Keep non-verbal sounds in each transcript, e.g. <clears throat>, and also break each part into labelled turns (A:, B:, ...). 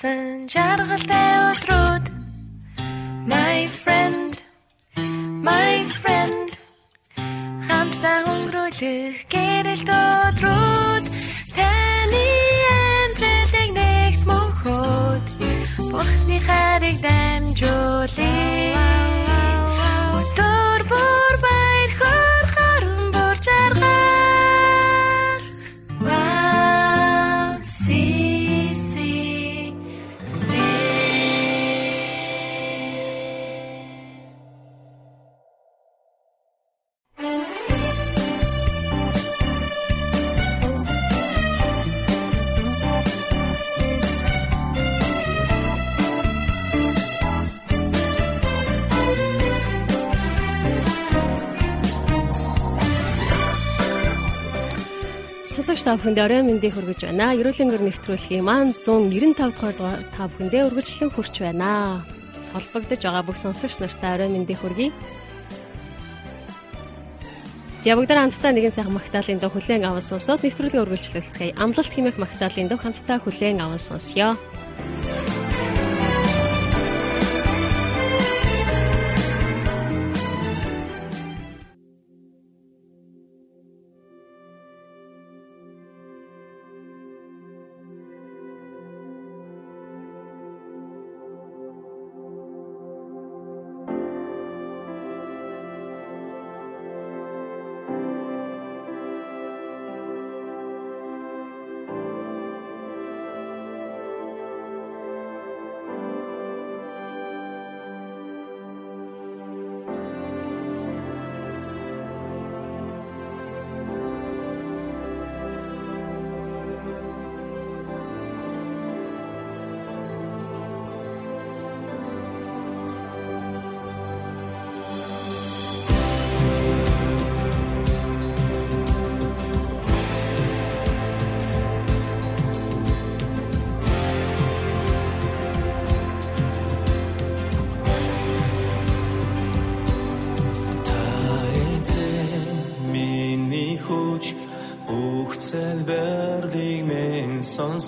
A: Өнгөрсөн жаргалтай өдрүүд. My friend My friend хамтдаа өнгөрүүлэх гэрэл өдрүүд. Таны амьдралыг нэгт мөнхөд Бурхны хайрыг дамжуулъя
B: Сонсогч та бүхэнд орой мэндийг хүргэж байна. Ерөөлийн гэр нэвтрүүлгийн маань 195 дугаар та бүхэндээ үргэлжлэн хүрч байна. Холбогдож байгаа бүх сонсогч нартай орой мэндийг хүргэе. За бүгд хамтдаа нэгэн сайхан магтаалын дуу хүлээн аван сонсоод нэвтрүүлгээ үргэлжлүүлцгээе. Амлалт хэмээх магтаалын дуу хамтдаа хүлээн аван сонсъё.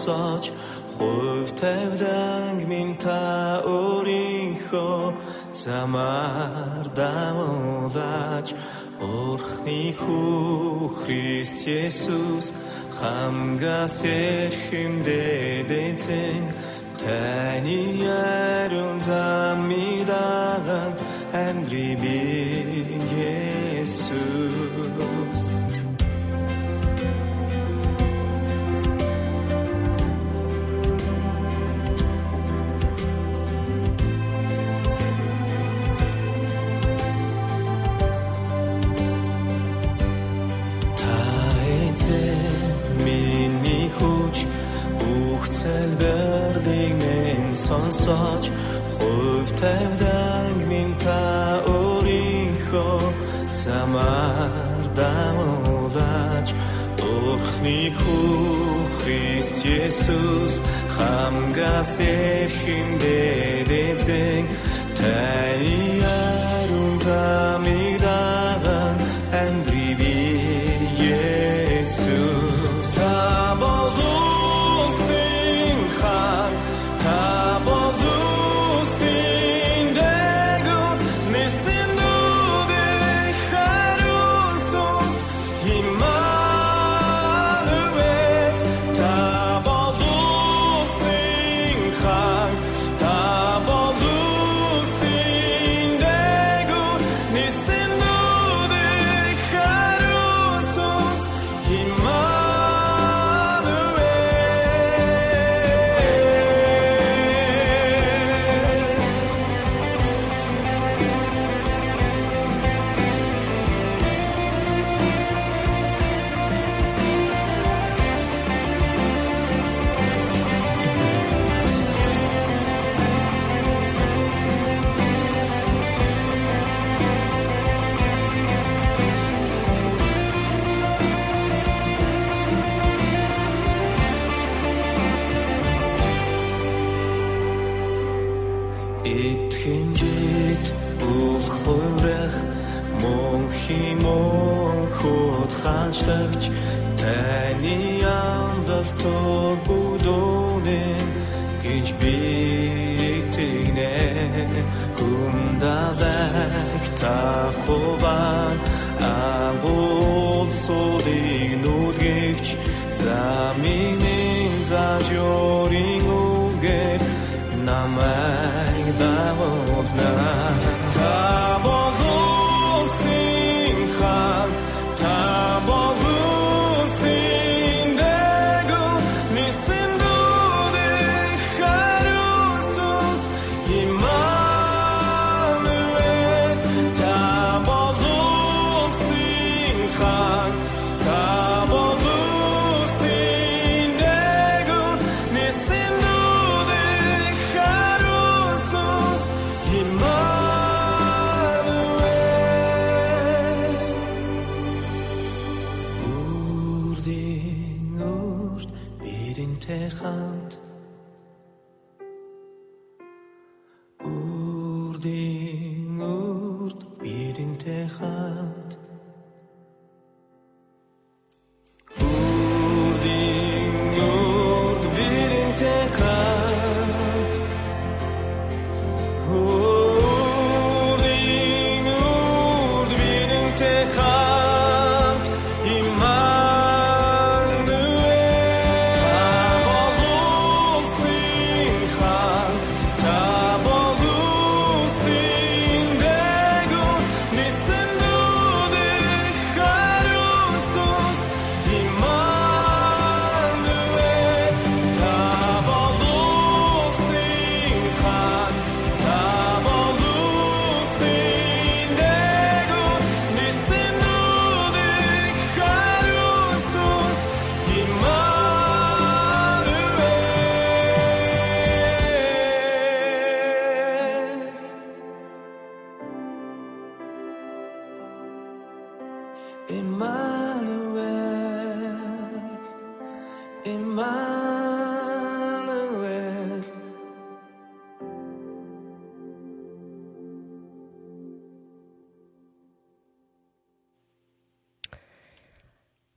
C: Сонсож хувь тавьдаг минь та өөрийнхөө замаар дамуулаач Орхны хүү Христ Есүс хамгаас эрхэмдээд эцэн таны ярун замидагаад амьдри сонсож хувь тавьдаг минь та өөрийнхөө замаар дамуулаач Орхны хүү Христ Есүс хамгаас эрхэмдээд эзэн таны ярун замидаган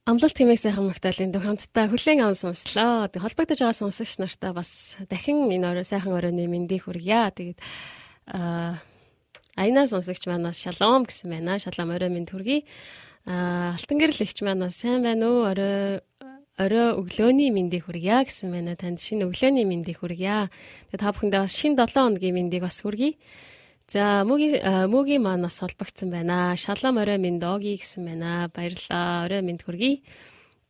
B: Амлалт хэмээх сайхан магтаалын дүү хамтдаа хүлээн аван сонслоо. Тэг холбогдож байгаа сонсогч нартаа бас дахин энэ орой сайхан оройны мэндийг хүргье. Тэгээд аа Айна сонсогч манаас шалом гэсэн байна. Шалом орой мэнд хүргье. Аа алтан гэрэл ихч манаас сайн байна уу? Орой орой өглөөний мэндийг хүргье гэсэн байна. Танд шинэ өглөөний мэндийг хүргье. Тэгээд та бүхэндээ бас шинэ 7 хоногийн мэндийг бас хүргье. За мөгийн мөгийн маань бас холбогдсон байна. Шалом орой минь доги гэсэн байна. Баярлалаа. Орой минь хүргэе.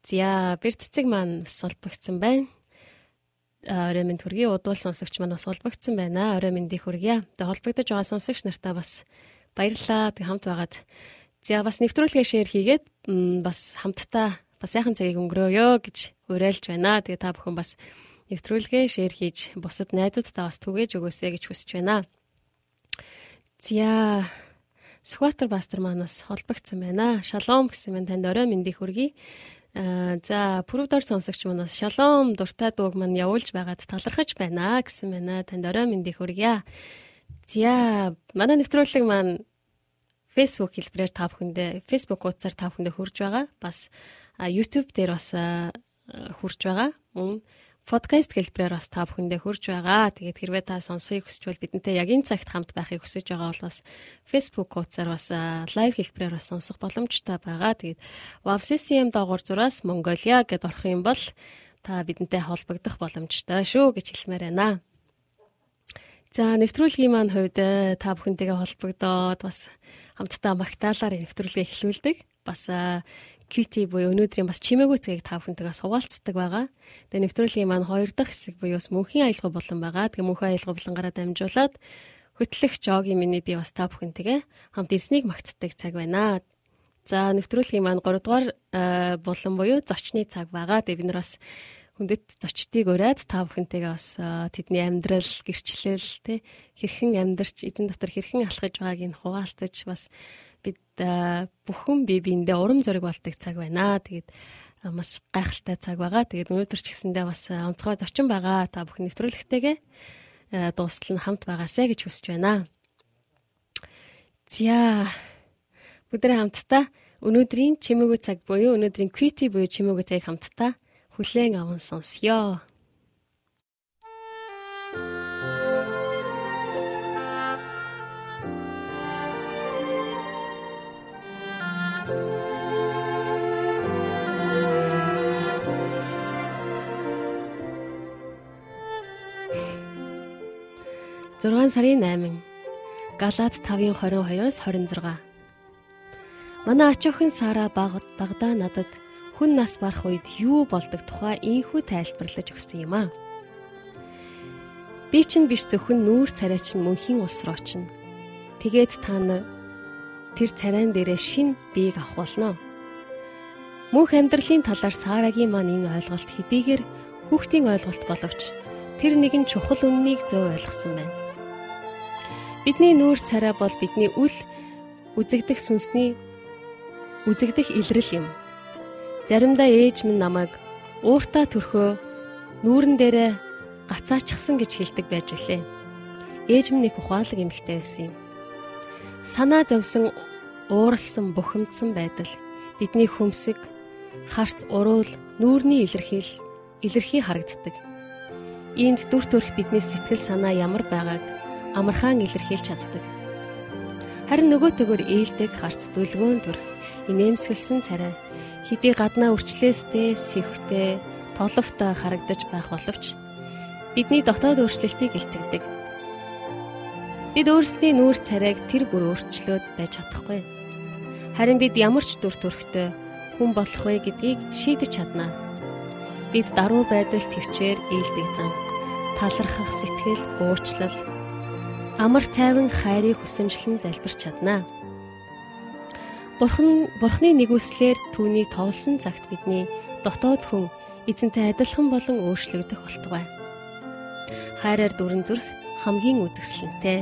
B: За бэртцэг маань бас холбогдсон байна. Орой минь хүргэе. Удвал сонсогч маань бас холбогдсон байна. Орой минь хүргэе. Тэгээ холбогдож байгаа сонсогч нартаа бас баярлалаа. Тэг хамт байгаад. За бас нэвтрүүлгээ шеэр хийгээд бас хамтдаа бас сайхан цагийг өнгөрөөё гэж уриалж байна. Тэгээ та бүхэн бас нэвтрүүлгээ шеэр хийж бусад найзуудтай бас түгээж өгөөсэй гэж хүсэж байна. За Сүхбаатар пастор манаас холбогдсон байна. Шалом гэсэн мэн танд орой мэндийг хүргэе. За пүрвдор сонсогч манаас шалом дуртай дууг маань явуулж байгаад талархаж байна гэсэн байна. Танд орой мэндийг хүргье. За манай нэвтрүүлэг маань Facebook хэлбэрээр та бүхэндээ Facebook хуудасаар та бүхэндээ хүрж байгаа. Бас YouTube дээр бас хүрж байгаа. Мөн подкаст хэлбэрээр бас та бүхэндээ хүрж байгаа. Тэгээд хэрвээ та сонсохыг хүсч бол бидэнтэй яг энэ цагт хамт байхыг хүсэж байгаа бол бас Facebook хуудасаар бас лайв хэлбэрээр бас сонсох боломжтой байгаа. Тэгээд WavCCM доогуур зураас Mongolia гэдээ орох юм бол та бидэнтэй холбогдох боломжтой шүү гэж хэлмээр байна. За нэвтрүүлгийн маань хувьд та бүхэнтэйгээ холбогдоод бас хамтдаа магтаалаар нэвтрүүлгээ эхлүүлдэг. Бас QT буюу өнөөдрийн бас чимээгүй цагийг та бүхэнтэйгээ суулцдаг байгаа. Тэгээ нэвтрүүлгийн маань хоёр дахь хэсэг буюу бас мөнхийн аялал болон байгаа. Тэгээ мөнхийн аялал болонгаараа дамжуулаад хөтлөх жогийн миний би бас та бүхэнтэйгээ хамт эзнийг магтдаг цаг байна. За нэвтрүүлгийн маань 3 дугаар э, болон буюу зочны цаг байгаа. Тэгээ бид нар бас хүндэт зочдыг ураад та бүхэнтэйгээ бас э, тэдний амьдрал, гэрчлэл, тэ хэрхэн амьдарч эзэн дотор хэрхэн алхаж байгааг нь хуваалцаж бас бүхэн бие биендээ урам зориг болдог цаг байна. Тэгээд маш гайхалтай цаг байгаа. Тэгээд өнөөдөр ч гэсэндээ бас онцгой зочин байгаа. Та бүхэн нэвтрүүлэгтэйгээ дуустал нь хамт байгаасай гэж хүсэж байна. За бүгдээ хамтдаа өнөөдрийн чимээгүй цаг буюу өнөөдрийн квити буюу чимээгүй цагийг хамтдаа хүлээн аван сонсё. 6 сарын 8. Галаад 5-ын 22-оос 26. Манай ач охин Сара багада надад хүн нас барах үед юу болдог тухай ийхүү тайлбарлаж өгсөн юм аа. Би чинь биш зөвхөн нүүр царай чинь мөнхийн улс руу очино. Тэгээд та нар тэр царайн дээрээ шин биеийг авах болно. Мөнх амьдралын талаар Сарагийн маань энэ ойлголт хэдийгээр хүүхдийн ойлголт боловч тэр нэгэн чухал үннийг зөв ойлгосон байна. Бидний нүүр царай бол бидний үл үзэгдэх сүнсний үзэгдэх илрэл юм. Заримдаа ээж минь намайг ууртаа төрхөө нүүрэн дээрээ гацаачихсан гэж хэлдэг байж үлээ. Ээж минь их ухаалаг эмэгтэй байсан юм. Санаа зовсон, ууралсан, бухимдсан байдал бидний хөмсг, харц, уруул, нүүрний илэрхийл илэрхий харагддаг. Иймд дүр төрх бидний сэтгэл санаа ямар байгааг амархан илэрхийлж чаддаг. Харин нөгөө төгөр ээлдэг харц дүлгөөн төрх инээмсэглсэн царай хэдий гаднаа үрчлээстэй, сэвхтэй, толовтой харагдаж байх боловч бидний дотоод өөрчлөлтийг илтгэдэг. Бид өөрсдийн нүүр царайг тэр бүр өөрчлөөд байж чадахгүй. Харин бид ямар ч дүр төрхтэй хүн болох вэ гэдгийг шийдэж чаднаа. Бид даруй байдал төвчээр ээлдэг зам, талархах сэтгэл, уучлал, амар тайван хайрыг хүсэмжлэн залбирч чаднаа. Бурхан Бурхны нэгүслэр түүний тоолсон цагт бидний дотоод хүн эзэнтэй адилхан болон өөрчлөгдөх болтугай хайраар дүрэн зүрх хамгийн үзэсгэлэнтэй.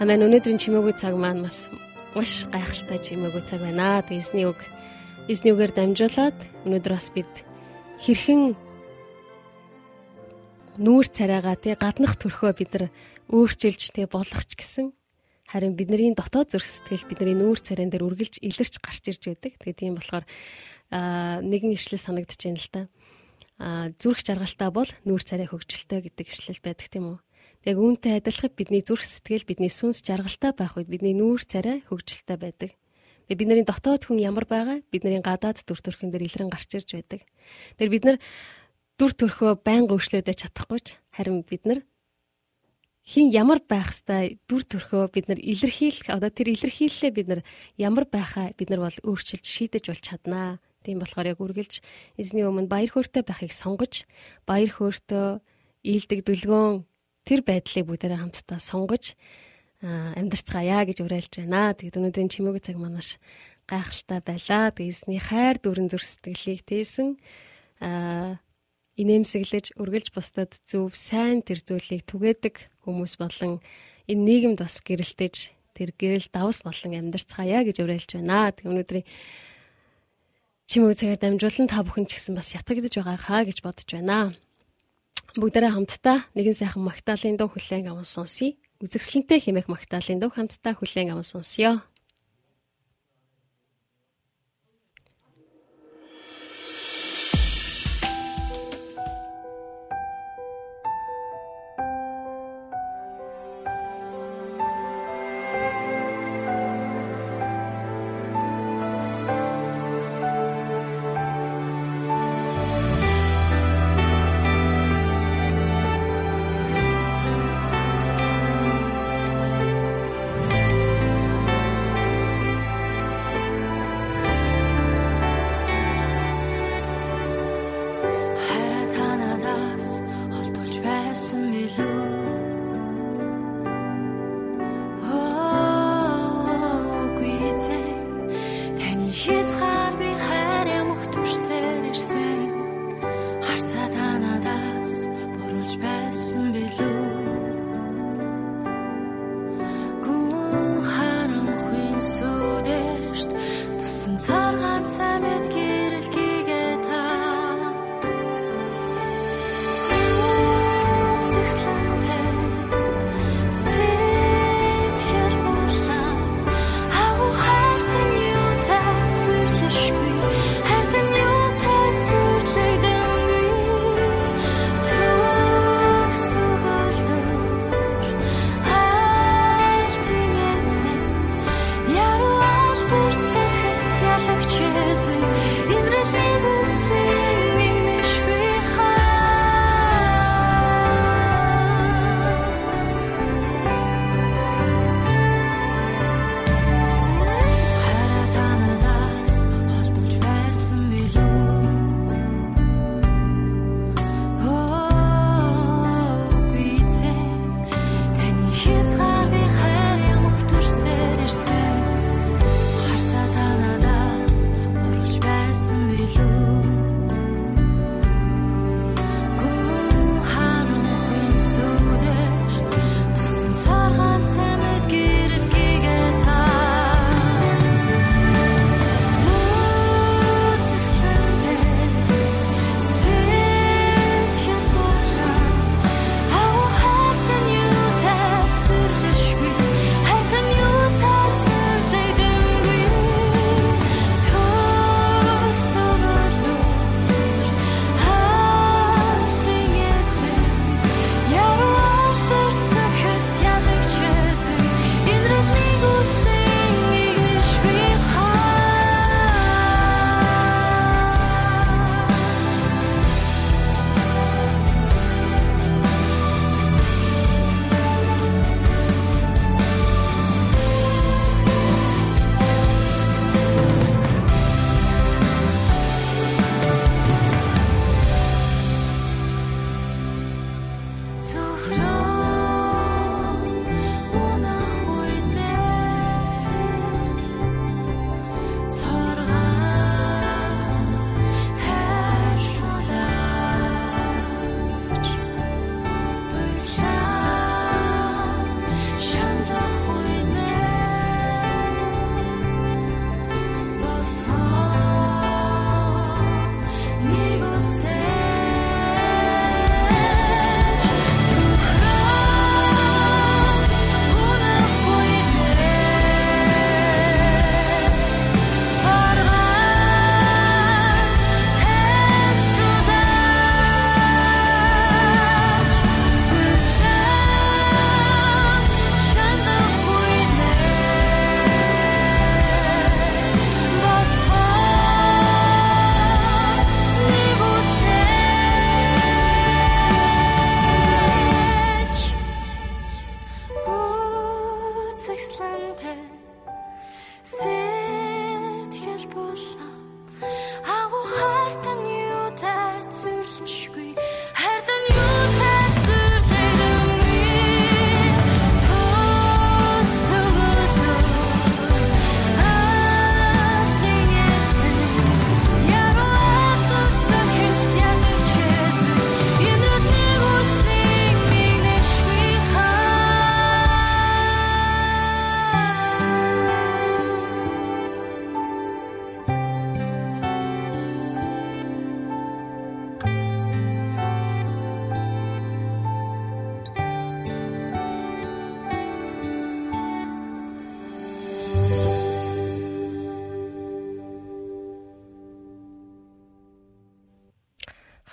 B: Амен өнөөдрийн чимээгүй цаг маань бас маш гайхалтай чимээгүй цаг байна. Эзний үг эзний үгээр дамжуулаад өнөөдөр бас бид хэрхэн нүүр царайгаа тий гаднах төрхөө бид нар өөрчилж тий болгоч гэсэн харин бидний дотоод зүрх сэтгэл бидний нүүр царайн дээр үргэлж илэрч гарч ирж байдаг. Тэгээ тийм болохоор нэгэн ишлэл санагдаж байна л та зүрх жаргалтай бол нүүр царай хөгжилтэй гэдэг ишлэл байдаг тийм үү. Яг үүнтэй адилхан бидний зүрх сэтгэл бидний сүнс жаргалтай байх үед бидний нүүр царай хөгжилтэй байдаг. Тэгээ бидний дотоод хүн ямар байгаа бидний гадаад дүр төрхөн дээр илрэн гарч ирж байдаг. Тэр бид нар дүр төрхөө байнга өөрчлөөдөө чадахгүй ч харин бид нар хин ямар байх хэвээр дүр төрхөө бид нар илэрхийлэх одоо тэр илэрхийллээ бид нар ямар байхаа бид нар бол өөрчилж шийдэж болж чаднаа Тийм болохоор яг үргэлж эзний өмнө баяр хөөртэй байхыг сонгож, баяр хөөртөө ийдэг дүлгөөн тэр байдлыг бүгдээрээ хамтдаа сонгож амьдрцгаая гэж уриалж байна. Тэгээд өнөөдрийн чимээгүй цаг манаш гайхалтай байлаа. Эзний хайр дүрэн зүр сэтгэлийг тээсэн аа инээмсэглэж үргэлж бусдад зөв сайн тэр зүйлийг түгээдэг хүмүүс болон энэ нийгэмд бас гэрэлтэж тэр гэрэл давс болон амьдрцгаая гэж уриалж байна. Тэгээд өнөөдрийн чимэг цагаар дамжуулан та бүхэн ч гэсэн бас ятгагдж байгаа хаа гэж бодож байна. Бүгдээрээ хамтдаа нэгэн сайхан магтаалын дуу хүлээн аван сонсъё. Үзэгсэлэнтэй хэмээх магтаалын дуу хамтдаа хүлээн аван сонсъё.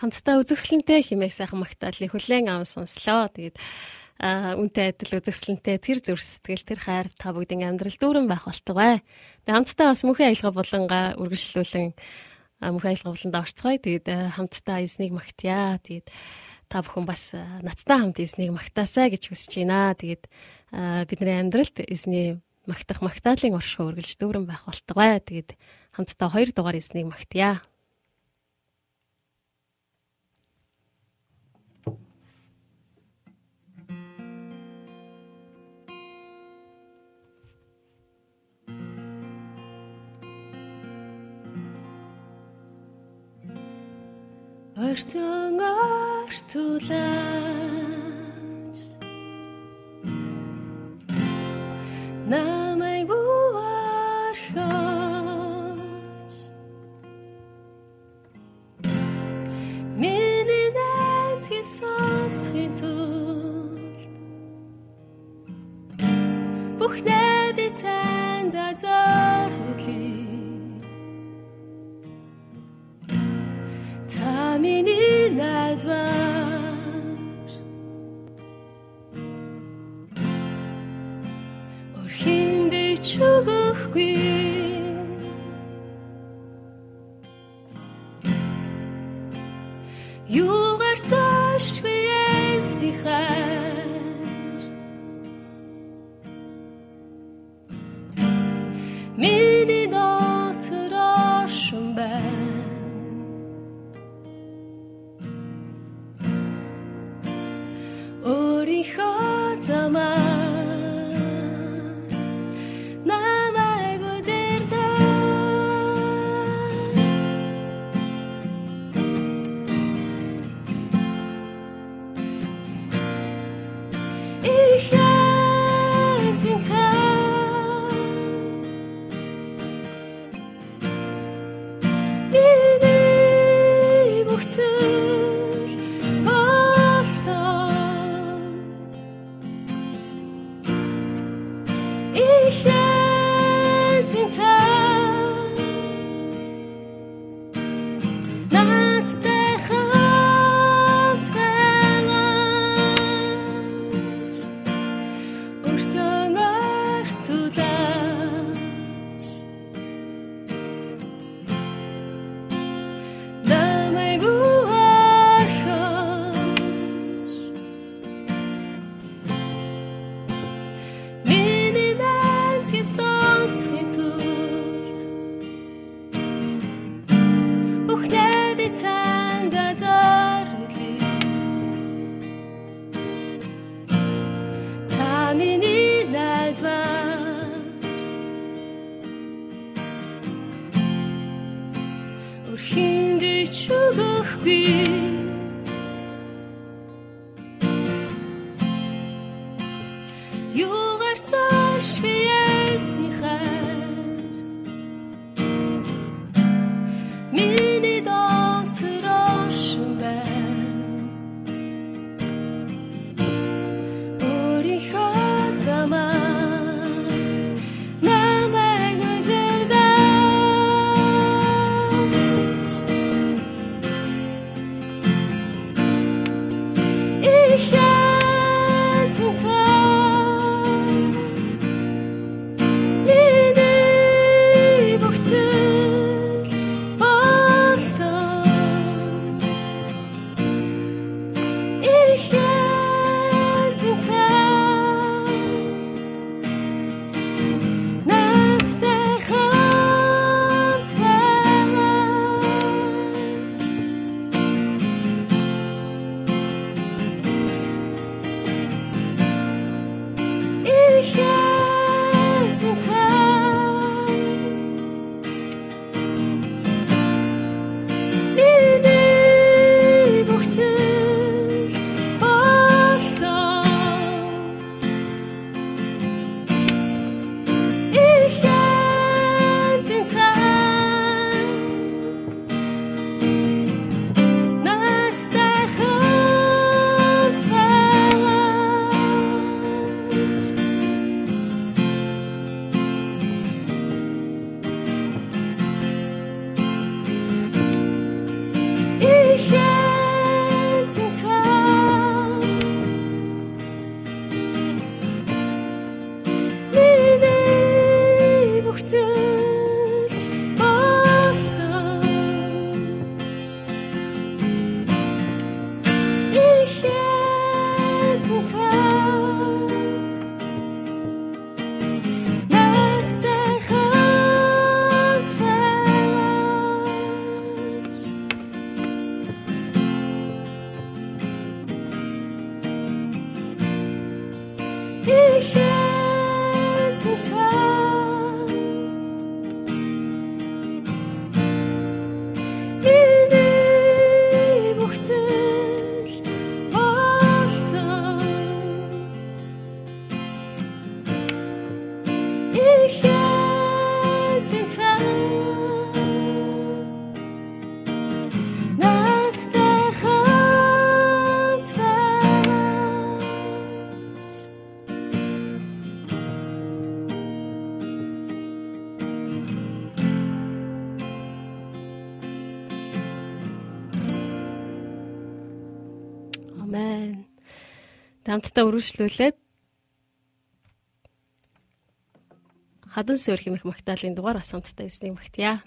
B: Хамтдаа үзэсгэлэнтэй химээх сайхан магтаалыг хүлээн аван сонслоо. Тэгээд а үнтэй адил үзэсгэлэнтэй тэр зүр сэтгэл тэр хайр та бүгдийн амьдрал дүүрэн байх болтугай. Тэгээд хамтдаа бас мөнхийн аялга болонга үргэлжлүүлэн мөнхийн аялга болонд орцгоё. Тэгээд хамтдаа эзнийг магтъя. Тэгээд та бүхэн бас надтай хамт эзнийг магтаасаа гэж хүсэж байна. Тэгээд бидний амьдралд эзний магтах магтаалын оршихуй үргэлж дүүрэн байх болтугай. Тэгээд хамтдаа хоёр дугаар эзнийг магтъя. Ортон ортулаач. Намайг хамтдаа үргэлжлүүлээд хадан суур хэмэх магтаалын дугаар бас хамтдаа эснийг магтъя.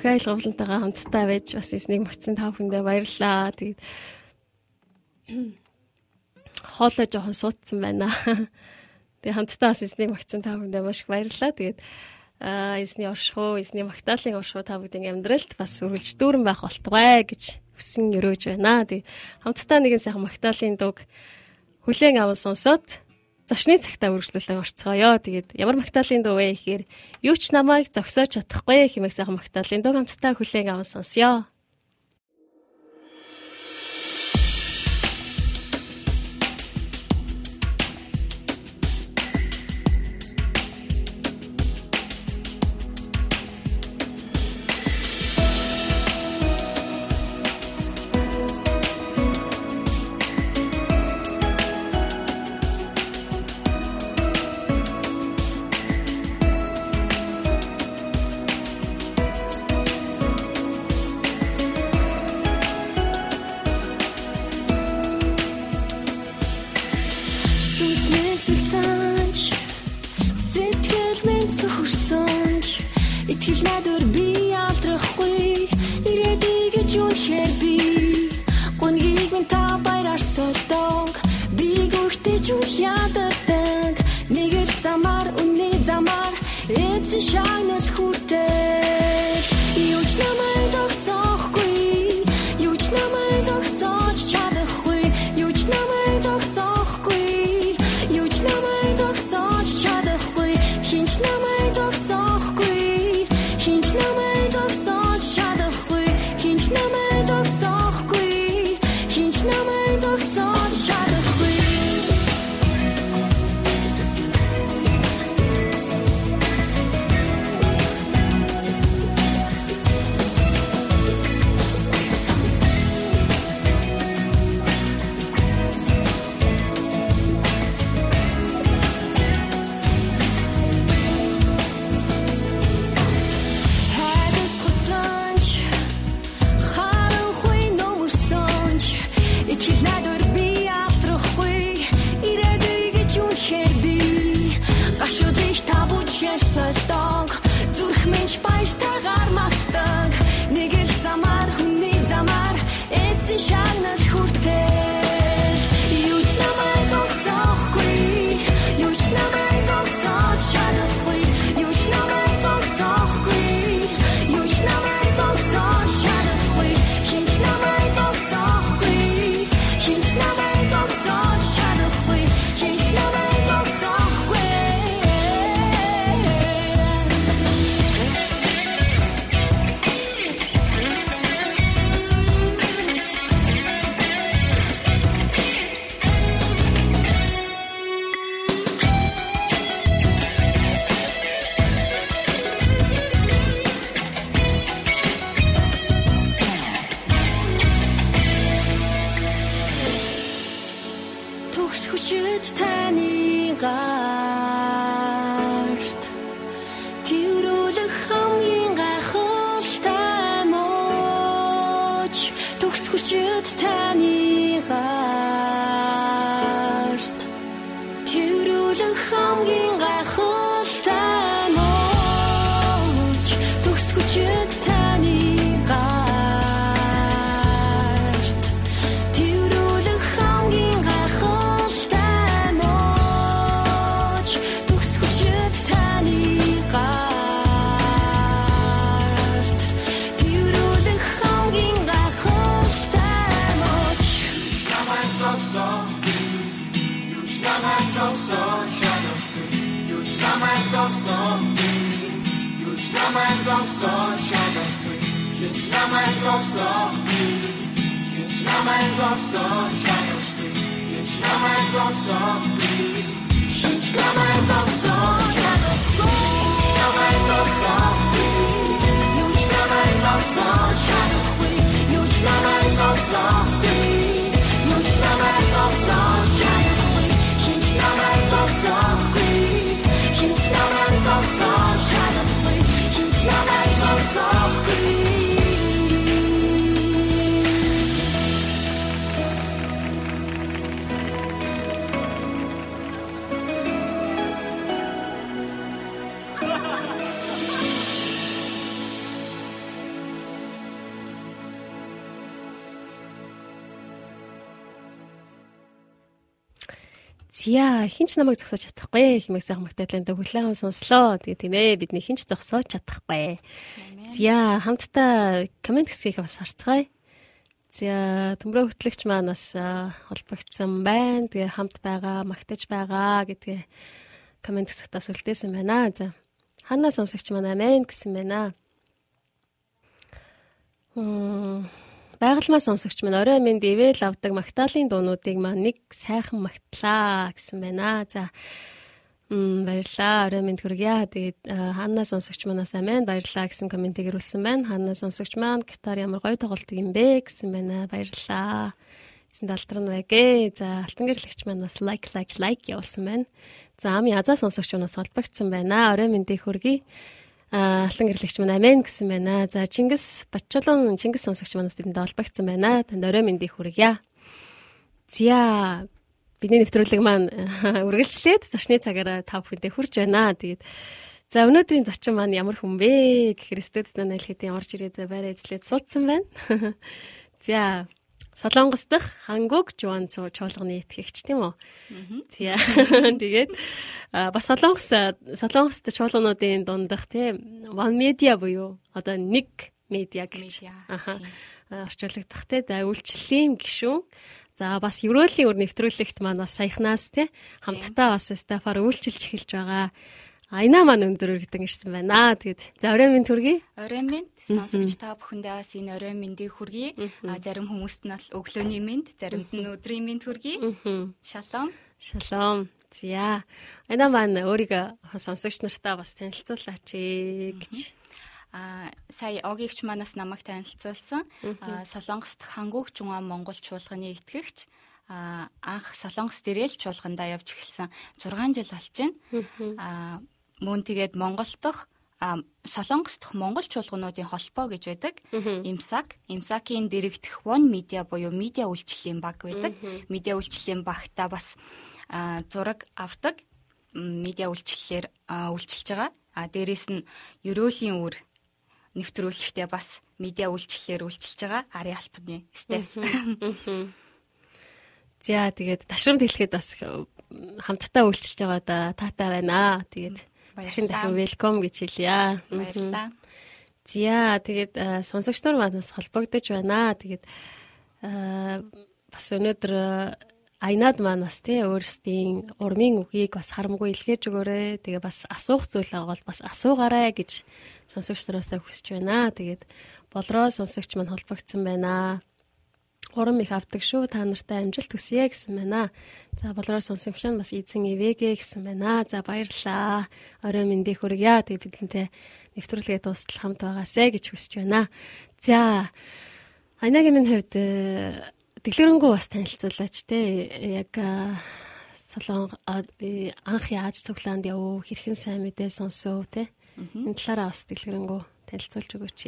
B: За өнхөө айлгуулантайгаа хамтдаа байж бас эснийг магтсан та бүхэндээ баярлалаа. Тэгээд <clears throat> хоолой жоохон суудсан байна. <laughs> Тэгээд хамтдаа бас эснийг магтсан та бүхэндээ маш их баярлалаа. Тэгээд аа эсний оршихуу, эсний магтаалын оршихуу та бүдгийн амьдралд бас үргэлж дүүрэн байх болтугай гэж хүсэн өрөөж байна. Тэгээд хамтдаа нэгэн сайхан магтаалын дуг хүлээн аван сонсоод зочны цагтаа үргэлжлүүлэн орцгоё. Тэгээд ямар магтаалын дуу вэ гэхээр юу ч намайг зогсоож чадахгүй хэмээх сайхан магтаалын дуу хамтдаа хүлээн аван сонсё.
A: shine as who
B: Зя хинч намайг зогсоож чадахгүй хэмээх сайхан магтаалтай хүлээн сонслоо. Тэгээ тийм ээ бидний хинч зогсоож чадахгүй. Зя хамтдаа комент хэсгийг бас харцгаая. За төмрөө хөтлөгч а, холбогдсон байна. Тэгээ хамт байгаа, магтаж байгаа гэдгээ комент хэсэгт бас үлдээсэн байна. За ханаа сонсогч маань амен гэсэн байна. Хм Байгалмаа сонсогч минь орой минь дэвэл авдаг магтаалын дуунуудыг маань нэг сайхан магтлаа гэсэн байна. За м баярлаа. Орой минь хүргье. Тэгээд ханаа сонсогч манаас амин баярлаа гэсэн комментиг ирүүлсэн байна. Ханаа сонсогч маань гитар ямар гоё тоглолтог юм бэ гэсэн байна. Баярлаа. Эцэн далтран байгээ. За алтан гэрэлэгч маань бас лайк лайк лайк явуулсан байна. За ами язаа сонсогч манаас холбогдсон байна. Орой минь хүргье. Алтан гэрлэгч маань амен гэсэн байна. За Чингис Батчулан Чингис сонсогч манаас бидэнд олбогдсон байна. Танд орой мэндийг хүргье. Зя бидний нэвтрүүлэг маань <laughs> үргэлжлээд зочны цагаараа тав хүндээ хүрч байна. Тэгээд За өнөөдрийн зочин маань ямар хүн бэ гэхээр студид найл хэдийн орж ирээд байраа эзлээд суудсан байна. <laughs> За Солонгос дахь хангуг жуан чуулганы итгэгч тийм үү? За <laughs> тэгээд бас Солонгос Солонгост чуулгануудын дундах тийм One Media буюу одоо нэг медиа гэж аха орчуулагдах те үйлчлэлийн гишүүн За бас ерөөлийн өр нэвтрүүлэгт маань бас саяхнаас те хамтдаа бас стафаар үйлчилж эхэлж байгаа. Айна маань өндөр өргөдөн ирсэн байна. Тэгээд за орой минь төргий.
D: Орой минь сонсогч та бүхэндээ бас энэ орой мэндийг хүргэе. А зарим хүмүүст нь өглөөний мэнд, заримд нь өдрийн мэнд хүргэе. Шалом.
B: Шалом. За. Айна маань өөрийгөө сонсогч нартаа бас танилцуулаач гэж.
D: А сая огигч манаас намайг танилцуулсан. Солонгост хангуг жугаан Монгол чуулганы итгэгч анх Солонгос дээрэл чуулгандаа явж эхэлсэн 6 жил болж байна. А мөн тэгээд Монгол дахь Солонгос дахь монгол чуулгануудын холбоо гэж байдаг. Имсак, Имсакийн дэрэгдэх One Media буюу медиа үйлчлэлийн баг байдаг. Медиа үйлчлэлийн багта бас зураг авдаг медиа үйлчлэлээр үйлчилж байгаа. А дээрэс нь ерөөлийн үр нэвтрүүлэхдээ бас медиа үйлчлэлээр үйлчилж байгаа. Ари албаны стаф.
B: За тэгээд ташрамд хэлэхэд бас хамтдаа үйлчилж байгаа да таатай байна. Тэгээд дахин дахин welcome гэж хэлье.
D: Баярлалаа.
B: За тэгээд сонсогч нар манаас холбогдож байна. Тэгээд бас өнөөдөр Айнад маань бас тий өөрсдийн урмын үгийг бас харамгүй илгээж өгөөрэй. Тэгээ бас асуух зүйл байгаа бол бас асуугаарай гэж сонсогч нараасаа хүсэж байна. Тэгээд болроо сонсогч маань холбогдсон байна урам их авдаг шүү. Та нартай амжилт хүсье гэсэн байна. За болоор сонсогч нь бас эзэн ивэгэ гэсэн байна. За баярлалаа. Орой мэндийг хүргье. Тэгээ бидэнтэй нэвтрүүлгээ дуустал хамт байгаасэ гэж хүсэж байна. За Айнагийн минь хувьд э, дэлгэрэнгүй бас танилцуулаач те. Яг солон анх яаж цуглаанд яв хэрхэн сайн мэдээ сонсов те. Энэ талаараа бас дэлгэрэнгүй танилцуулж өгөөч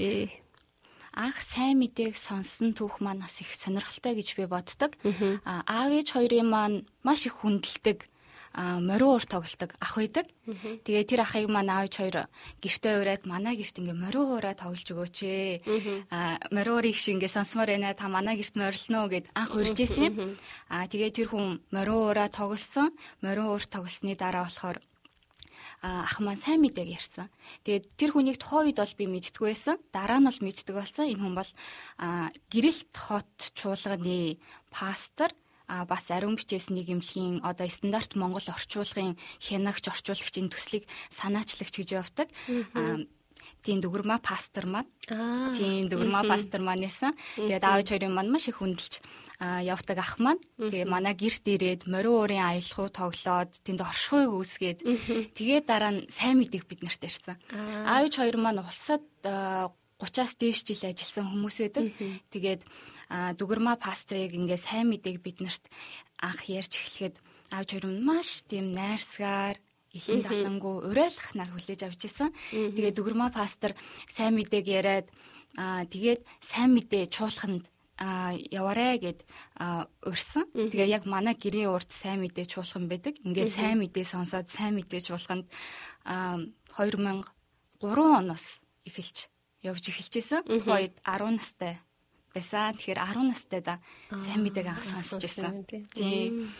D: анх сайн мэдээг сонссон түүх маань бас их сонирхолтой гэж би боддог. Аав ээж хоёрын маань маш их хүндэлдэг а мориу уур тоглолдог ах байдаг. Тэгээ тэр ахыг маань аавч хоёр гэртээ ураад манай гэрт ингээ мориу уураа тоглож өгөөч ээ. А мориу уурыг шиг ингээ сонсомоор байна та манай гэрт морилно гэд анх урьж исэн юм. А тэгээ тэр хүн мориу уураа тоглосон. Мориу уур тоглосны дараа болохоор ах маань сайн мэдээг ярьсан. Тэгээд тэр хүнийг тухайн үед бол би мэдтгүй байсан. Дараа нь бол мэддэг болсон. Энэ хүн бол гэрэлт хот чуулганы пастор а бас ариун бичээс нийгэмлэгийн одоо стандарт Монгол орчуулгын хянагч орчуулагчийн төслийг санаачлагч гэж явдаг. тийм дүгэрмаа пастор маань. Тийм дүгэрмаа пастор маань ясан. Тэгээд аавч хоёрын маань маш их хүндэлж явдаг ах маань. Тэгээ манай гэрт ирээд мориу уурын аялахуу тоглоод тэнд оршихуйг үүсгээд тэгээ дараа нь сайн мэдээг бид нарт ярьсан. Аавч хоёр маань улсад 30-аас дээш жил ажилласан хүмүүс байдаг. Тэгээд дүгэрмаа пастрыг ингээ сайн мэдээг бид нарт анх ярьж эхлэхэд аавч хоёр нь маш тийм найрсгаар илэн талангуу урайлахнаар хүлээж авч исэн. Тэгээд дүгэрмаа пастор сайн мэдээг яриад аа тэгээд сайн мэдээ чуулаханд а яваарэ гэд урьсан. Тэгээ яг манай гэрийн урд сайн мэдээ чуулган байдаг. Ингээ сайн мэдээ сонсоод сайн мэдээ чуулганд 2003 оноос эхэлж явж эхэлжсэн. Тухайд 10 настай байсан. Тэгэхээр 10 настай да сайн мэдээг анх сонсч байсан. Тийм.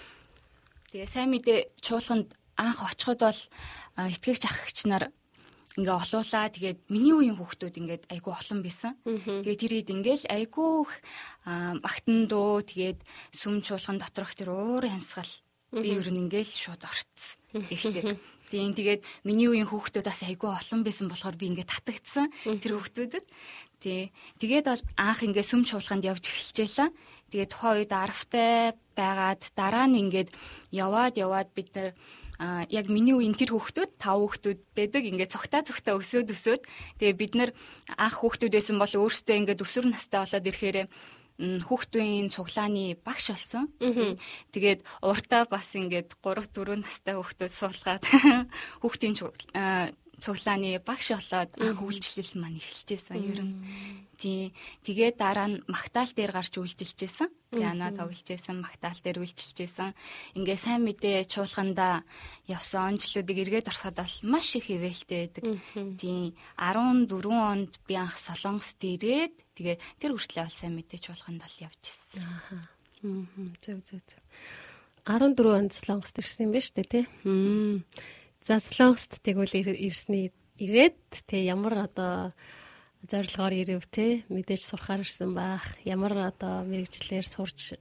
D: Тэгээ сайн мэдээ чуулганд анх очиход бол итгэгч ахагч нар ингээ олуулаа. Тэгээд миний үеийн хүүхдүүд ингээд айгүй олон байсан. Тэгээд тэр хэд ингээл айгүй магтан дөө тэгээд сүм чуулган доторх тэр уур амьсгал би ер нь ингээл шууд орцсон. Эхлээд Тийм тэгээд миний үеийн хүүхдүүд бас айгүй олон байсан болохоор би ингээд татагдсан тэр хүүхдүүдэд. Тий. Тэгээд бол анх ингээд сүм чуулганд явж эхэлжээлээ. Тэгээд тухайн үед аравтай байгаад дараа нь ингээд яваад яваад бид нар а яг миний үеийн тэр хүүхдүүд тав хүүхдүүд байдаг ингээд цогтаа цогтаа өсөөд өсөөд тэгээ бид нар анх хүүхдүүд байсан бол өөрсдөө ингээд өсвөр настай болоод ирэхээр хүүхдийн цуглааны багш болсон. Тэгээд уртаа бас ингээд 3 4 настай хүүхдүүд суулгаад <laughs> хүүхдийн цуглааны багш болоод анх үйлчлэл маань эхэлжсэн ер нь. Тий тэгээд дараа нь магтаал дээр гарч үйлчилж байсан. Пиано тоглож байсан, магтаал дээр үйлчилж байсан. Ингээ сайн мэдээ чуулганда явсан онцлуудыг эргээд орсоход бол маш их ивэлтэй байдаг. Тий 14 онд би анх Солонгост ирээд тэгээ тэр хүртлээр бол сайн мэдээ чуулганд бол явж ирсэн.
B: Ааха. Зөв зөв зөв. 14 онд Солонгост ирсэн юм ба штэ тий. За Солонгост тэгвэл ирсний ирээд тий ямар одоо зорилгоор ирэв те. Мэдээж сурахаар ирсэн баах. Ямар одоо мэрэгчлэр сурч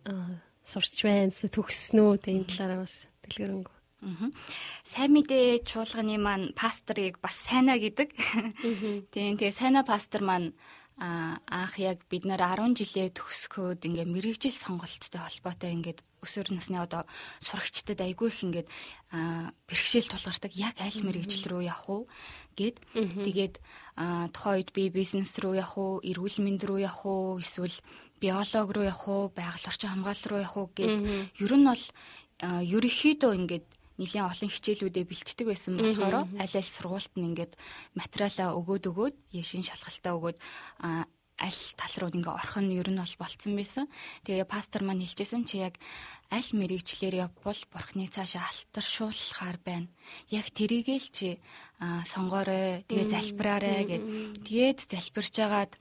B: сурч байна төгснөө те энэ талаараа бас дэлгэрэнгүй.
D: Сайн мэдээ чуулганы маань пасторыг бас сайна гэдэг. <laughs> Тийм тэгээ сайна пастор маань анх яг бид нэр 10 жилээ төгсгөөд ингээ мэрэгжил сонголттой холбоотой ингээд өсвөр насны одоо сурагчдад айгүй их ингээд бэрхшээл тулгардаг яг аль мэрэгжил рүү явах уу гэд. Тэгээд тухайн үед би бизнес рүү явах уу эрүүл мэнд рүү явах уу эсвэл биолог руу явах уу байгаль орчин хамгаалал руу явах уу гэд. Ер нь бол ерөнхийдөө ингээд нэлийн олон хичээлүүдэд бэлтдэг байсан болохоор аль аль сургуульд нь ингээд материалаа өгөөд өгөөд яшин шалгалтаа өгөөд аль тал руу ингээ орох нь ер нь бол болцсон байсан. Тэгээ пастор маань хэлжсэн чи яг аль мэрэгчлэр явбал бурхны цаашаа алтаршуулахаар байна. Яг тэрийгэл чи сонгоорой, тэгээ залбираарай гэд. Тэгээд залбирч агаад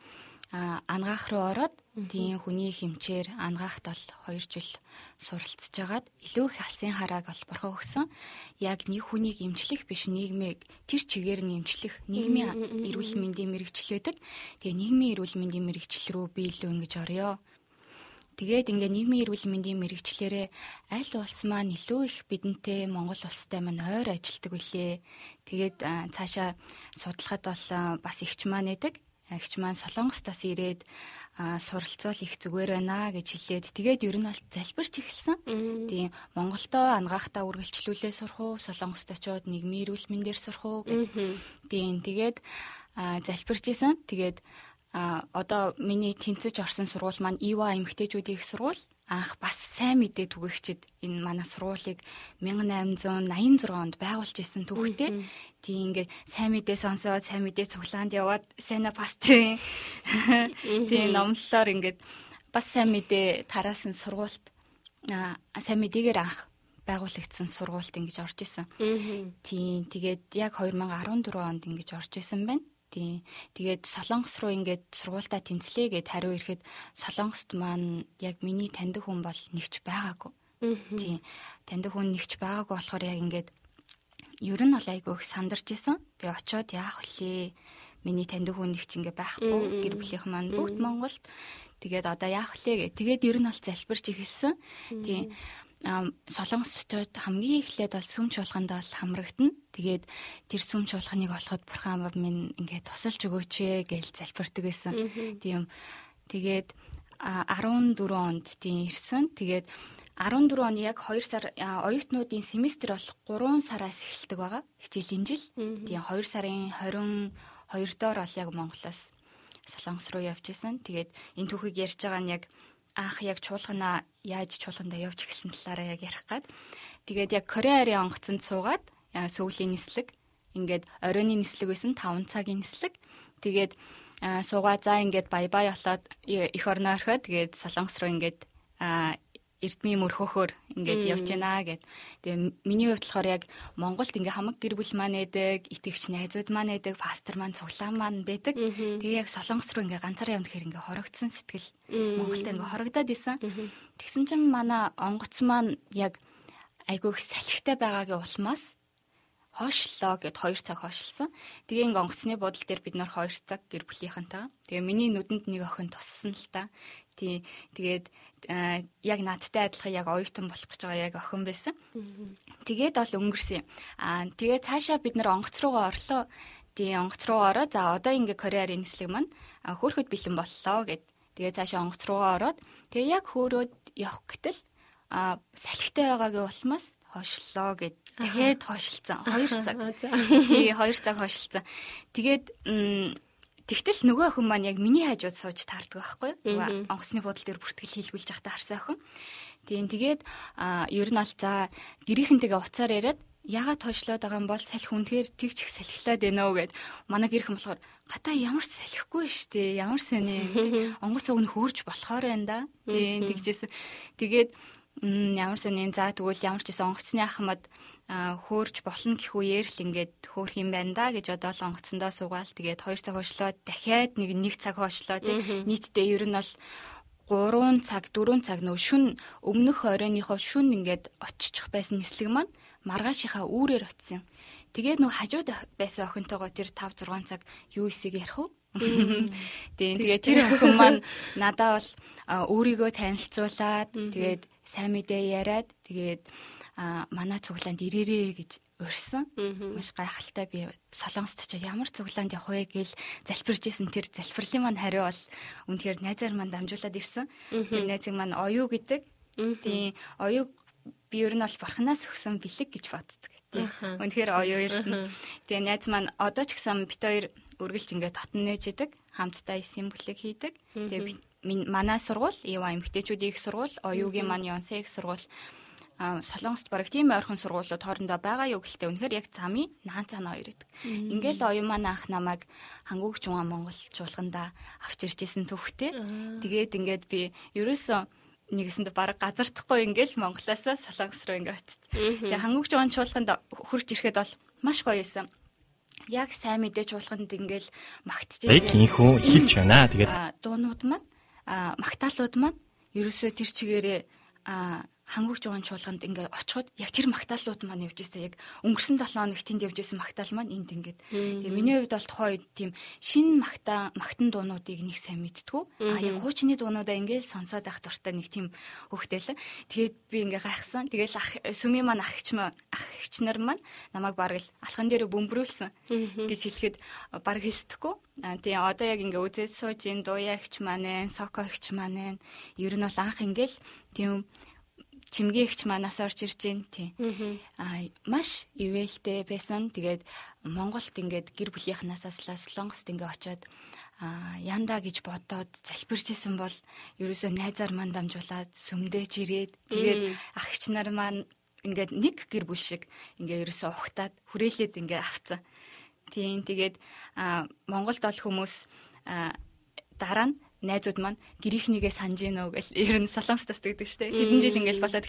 D: ангаах руу ороод тийм хүний хэмчээр ангаахт бол 2 жил суралцж агаад илүү их алсын харааг бол бурхан өгсөн. Яг нэг хүнийг эмчлэх биш нийгмийг тэр чигээр нь эмчлэх нийгмийн эрүүл мэндийн мэрэгчлэл байдаг. Тэгээ нийгмийн эрүүл мэндийн мэрэгчлэл рүү би илүү ингэж орё. Тэгээд ингээ нийгмийн эрүүл мэндийн мэрэгчлэрээ аль улс маань илүү их бидэнтэй Монгол улстай маань ойр ажилтдаг үлээ. Тэгээд цаашаа судлахад бол бас ихч маань байдаг. Агч маань Солонгостоос ирээд суралцвал их зүгээр байна гэж хэлээд тэгээд ер нь бол залбирч эхэлсэн. Тийм Монголдоо ангаахтаа үргэлжлүүлээ сурах уу, Солонгост очиод нийгмийн эрүүл мэндээр сурах уу гэд. Тийм тэгээд залбирч исэн. Тэгээд одоо миний тэнцэж орсон сургууль маань Ива эмгтээчүүдийн их сургууль анх бас сайн мэдээ түгээгчид энэ манай сургуулийг 1886 онд байгуулж исэн түүхтэй. Тийм ингээд сайн мэдээ сонсоод сайн мэдээ цуглаанд яваад сайна пастрын тийм номлолоор ингээд бас сайн мэдээ тараасан сургуульд сайн мэдээгээр анх байгуулагдсан сургуульд ингэж орж исэн. Тийм тэгээд яг 2014 онд ингэж орж исэн байна. Тийм. Тэгээд Солонгос руу ингээд сургуультаа тэнцлээ гэд хариу ирэхэд Солонгост маань яг миний таньдаг хүн бол нэгч байгаагүй. Тийм. Таньдаг хүн нэгч байгаагүй болохоор яг ингээд ер нь бол айгүй их сандарч исэн. Би очиод яах вүлээ? Миний таньдаг хүн нэгч ингээ байхгүй. Гэр бүлийнх маань бүгд Монголд. Тэгээд одоо яах вүлээ гэ. Тэгээд ер нь бол залбирч эхэлсэн. Тийм солонгосчууд хамгийн эхлээд бол сүм чуулганд бол хамрагдана. Тэгээд тэр сүм чуулганыг олоход бурхан минь ингээд тусалж өгөөч ээ гэж залбирдаг байсан. Тийм. Тэгээд 14 онд тийм ирсэн. Тэгээд 14 оны яг 2 сар оюутнуудын семестр бол 3 сараас эхэлдэг байгаа. Хичээлийн жил. Тийм 2 сарын 22 доор бол яг Монголоос Солонгос руу явж исэн. Тэгээд энэ түүхийг ярьж байгаа нь яг анх яг чуулганаа яаж чуулгандаа явж эхэлсэн талаараа яг ярих гад. Тэгээд яг Корея арын онгоцонд суугаад сүүлийн нислэг ингээд оройны нислэг байсан 5 цагийн нислэг. Тэгээд суугаа за ингээд бай бай болоод их орноо орхиод тэгээд солонгос руу ингээд эрдмийн мөрхөөхөөр ингээд явж байна гэд. Тэгээ миний хувьд болохоор яг Монголд ингээ хамаг гэр бүл маань байдаг, итгэгч найзууд маань байдаг, пастор маань цуглаан маань байдаг. Тэгээ яг Солонгос руу ингээ ганцаараа явна гэхээр ингээ хорогдсон сэтгэл Монголд ингээ хорогдоод исэн. Тэгсэн чинь манай онгоц маань яг айгүй их салхитай байгаагийн улмаас хоошлоо гэд 2 цаг хоошлсон. Тэгээ ингээ онгоцны бодол дээр бид нар 2 цаг гэр бүлийнхэнтэйгээ. Тэгээ миний нүдэнд нэг охин туссан л та. Тий. Тэгээд яг надтай адилхан яг оюутан болох гэж байгаа яг охин байсан. Тэгээд бол өнгөрсөн юм. Аа тэгээд цаашаа бид нэр онгоц руугаа орлоо. Тий онгоц руу ороо. За одоо ингээ Кореарын нислэг маань хөөхөд бэлэн боллоо гэд. Тэгээд цаашаа онгоц руугаа ороод тэгээ яг хөөрөөд явах гэтэл а салхитай байгаагийн улмаас хойшлоо гэд тэгээд хойшлцсан 2 цаг. Тий 2 цаг хойшлцсан. Тэгээд Тэгтэл нөгөө охин маань яг миний хажууд сууж таардаг байхгүй юу? Онгоцны буудлын дээр бүртгэл хийлгүүлж явахдаа харсан охин. Тийм тэгээд ер нь бол за гэрийнхэнтэйгээ уцаар яриад ягаад тоочлоод байгаа юм бол салхи үнэхээр тэгч их салхилаад байна уу? гэд. Манайг ирэх юм болохоор гата ямар ч салхихгүй штэ ямар сони? <laughs> онгоц уг нь хөөрж болохоор байна да. Тийм тэгжсэн. Тэгээд ямар сони. За тэгвэл ямар ч гэсэн онгоцны ахмад хөөрж болно гэх үеэр л ингээд хөөх юм байна да гэж одоо л онгоцсондоо суугаал. Тэгээд 2 цаг хойшлоод дахиад нэг 1 цаг хойшлоо тийм нийтдээ ер нь бол 3 цаг 4 цаг нөө шүн өмнөх оройныхоо шүн ингээд очичих байсан нислэг маань маргаашийнхаа үүрээр очисон. Тэгээд нөө хажууд байсан охинтойгоо тэр 5 6 цаг юу эсэйг ярих уу? <laughs> Тийм тэгээд тэр охин маань надаа бол өөрийгөө танилцуулаад тэгээд сайн мэдээ яриад тэгээд манай цуглаанд ирээрээ гэж урьсан. Маш гайхалтай би солонгост очиод ямар цуглаанд явах вэ гэж залбирж исэн тэр залбирлын маань хариу бол үнэхээр найзаар маань дамжуулаад ирсэн. Тэр найзыг маань оюу гэдэг. Тийм оюу би ер нь бол бурхнаас өгсөн бэлэг гэж боддог. Тийм. Үнэхээр оюу эрдэнэ. Тэгээ найз маань одоо ч гэсэн бит хоёр үргэлж ингээд дотн нээж идэг. Хамтдаа эсийн бүлэг хийдэг. Тэгээ манай сургууль, Ива эмгтээчүүдийн их сургууль, оюугийн маань Йонсе их сургууль Солонгост бараг тийм ойрхон сургуулиуд хоорондоо байгаа юу гэлтэй үнэхээр яг замын наан цаана хоёр идэг. Ингээл оюун маань анх намайг хангууг чугаа Монгол чуулганда авч ирж исэн төвхтэй. Тэгээд ингээд би ерөөсөө нэгэсэнд бараг газардахгүй ингээл Монголоос Солонгос руу ингээд очив. Тэгээ хангууг чугаа чуулганд хурж ирэхэд бол маш гоё байсан яг сайн мэдээж чуулганд ингээл магтчихсэн.
E: Яг инхүү эхэлж байна. Тэгээд
D: дуунууд маань магтаалууд маань ерөөсөө тэр чигээрээ хангууч жугаан чуулганд ингээ очиход яг тэр магтаалууд маань явж ирсэн яг өнгөрсөн 7 хоног тэнд явж ирсэн магтаал маань энд ингээд тэгээ миний хувьд бол тухайн үед тийм шин магтаа магтан дуунуудыг нэг сайн мэдтгүү. А яг хуучны дуунуудаа ингээд сонсоод байх дуртай нэг тийм хөвгтэй л тэгээд би ингээ гайхсан. Тэгэл ах сүми маань ахч маань ахч нар маань намайг бараг л алхан дээр бөмбөрүүлсэн. Гэж хэлэхэд бараг хийсдэхгүй А тийм одоо яг ингээ үзээд сууж ин дууягч маань, сокогч маань ер нь бол анх ингээл тийм чимгээгч манаас орж ирж гин тий. Аа маш ивэлтэй байсан. Тэгээд Монголд ингээд гэр бүлийнхнаасаа Солонгост ингээд очиод аа янда гэж бодоод залбирч исэн бол ерөөсөө найзаар мань дамжуулаад сүмдэж ирээд тэгээд агч нар маань ингээд нэг гэр бүл шиг ингээ ерөөсөө ухтаад хүрээлээд ингээ авцсан. Тийм тэгээд Монголд бол хүмүүс дараа нь найзууд маань гэрийнхнийгээ санаж гинөө гэл ер нь солонгос тасдаг штэ хэдэн жил ингээл болоод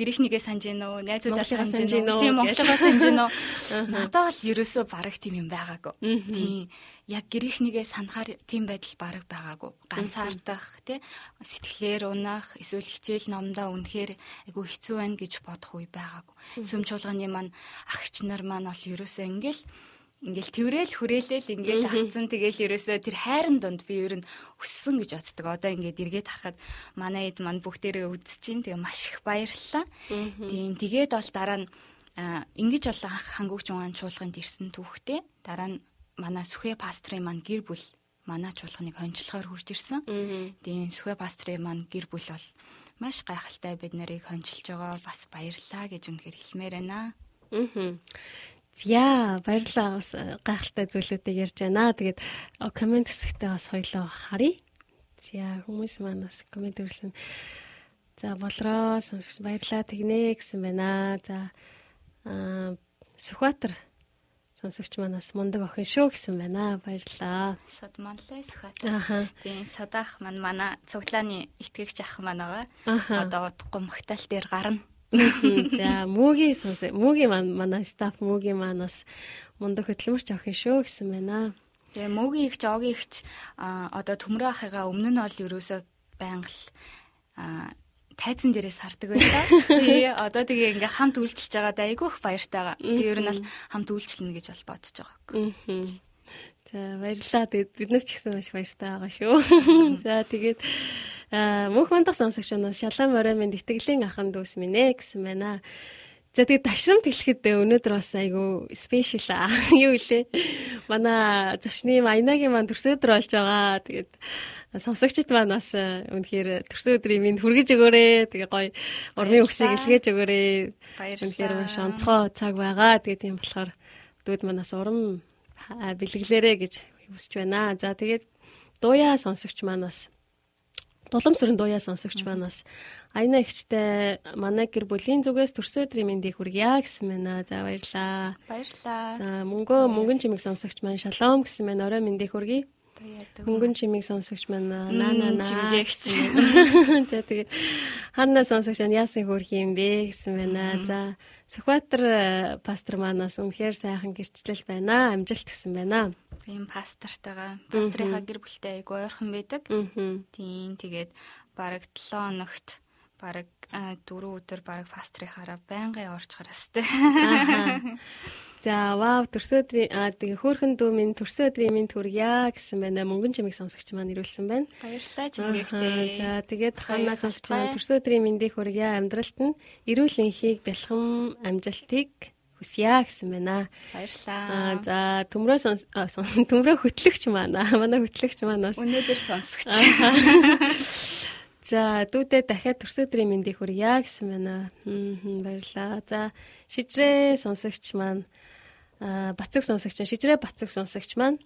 D: гэрийнхнийгээ санаж гинөө найзуудаа санаж гинөө тийм монголоо санаж гинөө надад бол ерөөсөө бараг тийм юм байгаагүй. Тийм. Яг гэрийнхнийгээ санахаар тийм байдал бараг байгаагүй. Ганцаардах тий? Сэтгэлээр унах эсвэл хичээл номдоо үнэхээр айгу хэцүү байна гэж бодох үе байгаагүй. Сүм чуулганы маань агч нар маань бол ерөөсөө ингээл ингээл тэрэл хүрээлэл ингээл авцсан тэгэл ерөөсөө тэр хайрын донд би ер нь өссөн гэж боддог. Одоо ингээд эргээд харахад манай эд манд бүгдээрээ үдсэж чинь тэгээ маш их баярлалаа. Тийм тэгээд бол дараа нь ингэж бол хангууч угаан чуулганд ирсэн түүхтэй. Дараа нь манай сүхэ пастрын маань гэр бүл манай чуулганыг хончлохоор хурж ирсэн. Тийм сүхэ пастрын маань гэр бүл бол маш гайхалтай бид нарыг хончилж байгаа бас баярлалаа гэж үнэхээр хэлмээр байна.
B: Аа. За баярлалаа бас э, гайхалтай зүйлүүдийг ярьж байна. Тэгээд комент хэсэгтээ бас хоёлоо харъя. За хүмүүс маань бас комент өгсөн. За болроо сонсогч баярлалаа тэгнэ гэсэн байна. За аа Сүхбаатар сонсогч манаас мундаг охин шүү гэсэн байна. Баярлалаа.
D: Содманлаа Сүхбаатар. Тийм садаах маань манай цуглааны итгэгч ах маань байгаа. Одоо удахгүй магтаал дээр гарна.
B: За мүүгийн сонс мүүгийн манай стаф мүүгийн маань бас мундаг хөтөлмөрч авах юм шүү гэсэн байна.
D: Тэгээ мүүгийн ихч огийн ихч одоо төмрөө ахыгаа өмнө нь бол ерөөсөө байнга л тайзан дээрээс хардаг байлаа. Тий одоо тэгээ ингээ хамт үйлчилж байгаа дайгүйх баяртайгаа. Би ер нь бол хамт үйлчлэнэ гэж бол бодож байгаа.
B: За баярлалаа. Тэгээд бид нар ч гэсэн маш баяртай байгаа шүү. <laughs> За тэгээд мөнх мандах сонсогч нас шалан морой минь итгэлийн ахан дүүс минь ээ гэсэн байна. За тэгээд ташрамт хэлэхэд өнөөдөр бас айгу спешиал <laughs> юу илээ. Манай зочны Аянагийн маань төрсөн өдөр болж байгаа. Тэгээд сонсогчд маань бас үнэхээр төрсөн өдрийн минь хүргэж өгөөрэй. Тэгээ гоё урмын үгсийг илгээж өгөөрэй. Үнэхээр маш онцгой цаг байгаа. Тэгээд тийм болохоор дүүд манаас урам бэлгэлээрэ гэж хүсэж байна. За тэгээд дууя сонсогч маань бас Дуламсрын дууяа сонсогч манаас Аяна ихчтэй манай гэр бүлийн зүгээс төрсөн өдрийн мэндийг хүргье гэсэн байна. За баярлаа.
D: Баярлаа.
B: За мөнгөө мөнгөн чимэг сонсогч маань шалом гэсэн байна. Орой мэндийг хүргье. Мөнгөн чимийг сонсогч маань наа наа
D: чимгээ гэсэн. <laughs>
B: Тэгээд ханаа сонсогч яасан хөрх юм бэ гэсэн байна. За Сүхбаатар э, пастор манаас үнэхээр сайхан гэрчлэл байна. Амжилт гэсэн байна.
D: ийм пастортойгоо пастрынхаа гэр бүлтэй айгу ойрхон байдаг. Тийм тэгээд бараг 7 хоногт бараг 4 өдөр бараг пастрынхаараа байнгын орж гарастай. <laughs>
B: За вау төрсөдрийн аа тэгээ хөөхөн дүү минь төрсөдрийн минь төргийа гэсэн байна. Мөнгөн чимийг сонсогч маань ирүүлсэн байна.
D: Баярлалаа чимгээгчээ.
B: За тэгээд ханаас сонсогч маань төрсөдрийн мэндийг хүргье. Амьдралт нь эрүүл энхийг бэлхэм амжилтыг хүсье гэсэн байна.
D: Баярлалаа.
B: Аа за төмрөө <laughs> төмрөө хөтлөгч маань манай хөтлөгч манаас
D: өнөөдөр сонсогч. <laughs>
B: За дүүдээ дахиад төрсөдрийн мэндийг хүргье гэсэн байна. Баярлалаа. За шижрээ сонсогч маань бацэг сонсогч шижрээ бацэг сонсогч маань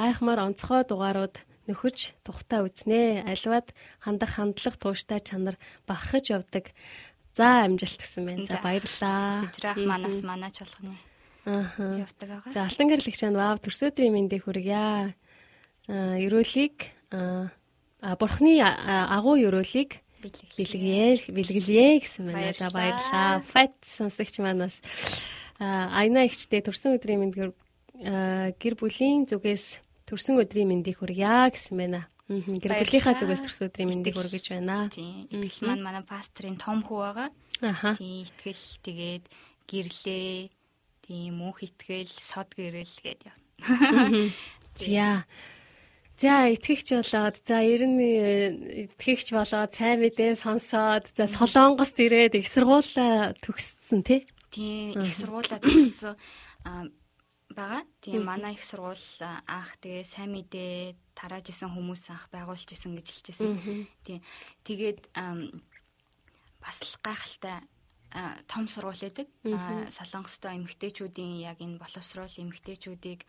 B: гайхмаар онцгой дугаарууд нөхөж тухтаа үзнэ. Альваад хандах хандлага тууштай чанар бахархаж явдаг. За амжилт гэсэн байна. За баярлалаа.
D: Шижрээ ах манаас манаач болгоно.
B: Аа.
D: Явдаг байгаа.
B: За алтан гэрэлэгч маань вау төрсөдрийн мэндийг хүргье. Аа ерөөлийг аа бурхны агуу ёроолыг бэлгэе бэлгэлье гэсэн байна. За баярлалаа. Фат сонсогч манаас айна ихчтэй төрсөн өдрийн мэнд гэр бүлийн зүгээс төрсөн өдрийн мэндийг хүргье гэсэн байна. Гэр бүлийнхаа зүгээс төрсөн өдрийн мэндийг хүргэж байна.
D: Тийм. Итгэл маань манай пастрын том хүү байгаа.
B: Аха.
D: Тийм итгэл тэгээд гэрлээ. Тийм мөнх итгэл, сод гэрэл гэдэг юм. <laughs>
B: За. Итгэгч болоод за ер нь итгэгч болоод сайн мэдээ сонсоод за солонгост ирээд их сургуулаа төгссөн тий.
D: Тийм их сургуулаа төгссөн байгаа. Тийм манай их сургууль анх тэгээ сайн мэдээ тарааж исэн хүмүүс анх байгуулж исэн гэж хэлчихсэн. Тийм тэгээд бас л гайхалтай том сургууль байдаг. Солонгостой эмэгтэйчүүдийн яг энэ боловсруул эмэгтэйчүүдийг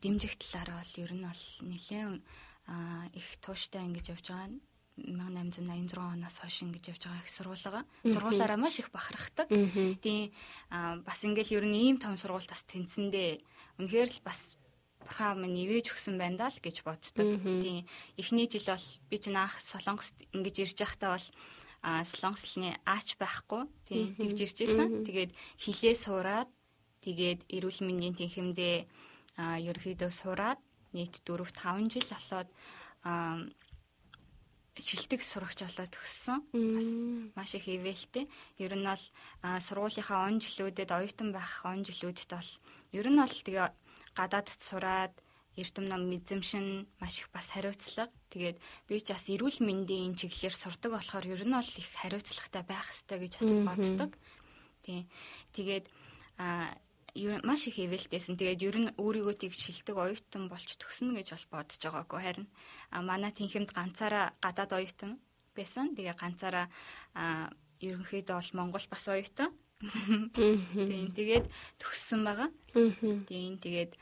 D: дэмжих талаараа бол ер нь бол нэлээд их тууштай ингэж явж байгаа. 1886 оноос хойш ингэж явж байгаа их сургуулаа. Сургуулаараа маш их бахархдаг. Тийм бас ингээл ер нь ийм том сургууль тас тэнцэндээ үнэхээр л бас бурхан минь нивэж өгсөн байна даа л гэж боддог. Тийм эхний жил бол би ч наах солонгост ингэж ирж байхдаа бол а солонгослны аач байхгүй тийм тэгж ирж байсан. Тэгээд хилээ сураад тэгээд эрүүл мэндийн тэнхимдээ а ерөөхдөө сураад нийт 4 5 жил болоод шилдэг сурагч болоод төгссөн. Бас маш их ивэлтэй. Ер нь бол сургуулийнхаа он жилүүдэд оюутан байх он жилүүдэд бол ер нь бол тэгээ гадаадд сураад эрдэм ном эзэмшин маш их бас хариуцлага. Тэгээд би ч бас эрүүл мэндийн чиглэлээр сурдаг болохоор ер нь бол их хариуцлагатай байх хэрэгтэй гэж бас боддог. Тий. Тэгээд а маш их ивэлтэйсэн. Тэгээд ер нь өөрийгөө тийг шилдэг оюутан болж төгснө гэж бол бодож байгаагүй харин а манай тэнхимд ганцаараа гадаад оюутан байсан. Тэгээ ганцаараа ерөнхийдөө бол Монгол бас оюутан. Тийм тэгээд төгссөн байгаа. Тийм тэгээд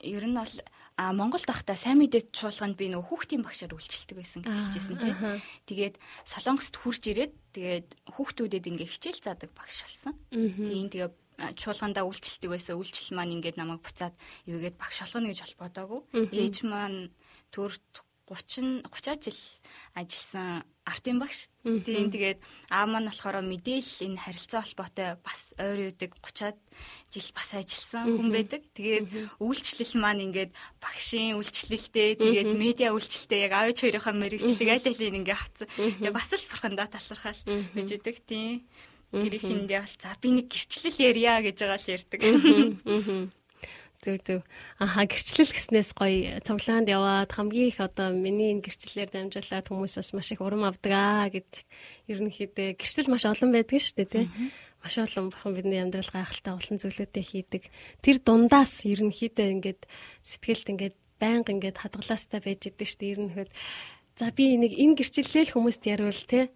D: ер нь бол а Монголд байхдаа сайн мэдээ чуулганд би нөгөө хүүхдийн багшаар үйлчлдэг байсан гэж хэлжсэн тийм. Тэгээд Солонгост хурж ирээд тэгээд хүүхдүүдэд ингээ хичээл заадаг багш болсон. Тийм тэгээ чуулгандаа үйлчлдэг байсан. Үйлчлэл маань ингээд намайг буцаад ивгээд багш болгоно гэж бол бодоагүй. Ээж маань төр 30 30 жил ажилласан артын багш. Тийм тэгээд аав маань болохоор мэдээлэл энэ харилцаа холбоотой бас ойр үүдэг 30-аад жил бас ажилласан хүн байдаг. Тэгээд үйлчлэл маань ингээд багшийн үйлчлэлтэй тэгээд медиа үйлчлэлтэй яг аавч хоёрынхаа мэрэгчлэг аль алийг ингээд хавцсан. Бас л бурхандаа талархал байж идэг тийм гэрийнхэндээ бол за би нэг гэрчлэл ярья гэж байгаа л ярьдаг.
B: Зүг зүг. Аха гэрчлэл гэснээс гоё цуглаанд яваад хамгийн их одоо миний энэ гэрчлэлээр дамжуулаад хүмүүсээс маш их урам авдаг аа гэж ерөнхийдөө гэрчлэл маш олон байдаг шүү дээ тий. Маш олон бурхан бидний амьдрал гайхалтай олон зүйлүүдээ хийдэг. Тэр дундаас ерөнхийдөө ингээд сэтгэлд ингээд байнга ингээд хадгалаастай байж идэг шүү дээ. Ерөнхийд за би нэг энэ гэрчлэлээ л хүмүүст яривал тий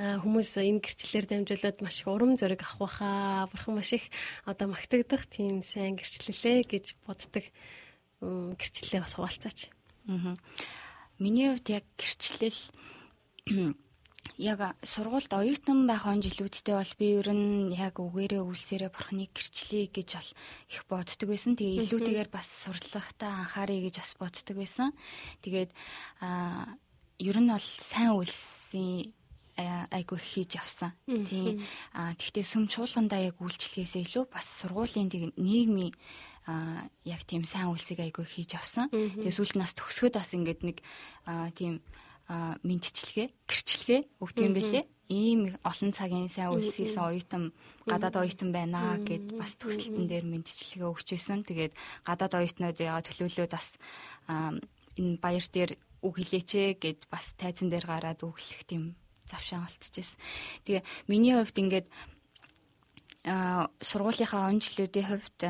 B: хүмүүс энэ гэрчлэлээр дамжуулаад маш их урам зориг авах байхаа. Бурхан маш их одоо магтагдах тийм сайн гэрчлэлээ гэж боддог гэрчлэлээ бас хуваалцаач.
D: Аа. миний хувьд яг гэрчлэл <clears throat> яг сургуульд оюутан байх он жилүүдтэй бол би ер нь яг үгээрээ үлсээрээ бурхныг гэрчлэе гэж бол их боддог байсан. Тэгээ илүүтэйгээр бас сурлахтаа анхаарэ гэж бас боддог байсан. Тэгээд а ер нь бол сайн үлсийн айгу хийж явсан. Тийм. А тэгтээ сүм чуулгандаа яг үйлчлэхээсээ илүү бас сургуулийн тэг нийгмийн а яг тийм сайн үлсийг айгу хийж авсан. Тэгээ сүүлд нас төгсгöd бас ингээд нэг тийм мэдчилгээ, гэрчлэгээ өгдөг юм бэлээ. Ийм олон цагийн сайн үлсээсэн оюутан гадаад оюутан байна гэд бас төгсөлтөн дээр мэдчилгээ өгч байсан. Тэгээд гадаад оюутнууд яа төлөөлөөд бас энэ баяр дээр үг хэлээч гэд бас тайзан дээр гараад өглөх тийм завшаан олцчихсэн. Тэгээ миний хувьд ингээд сургуулийнхаа онцлогын хувьд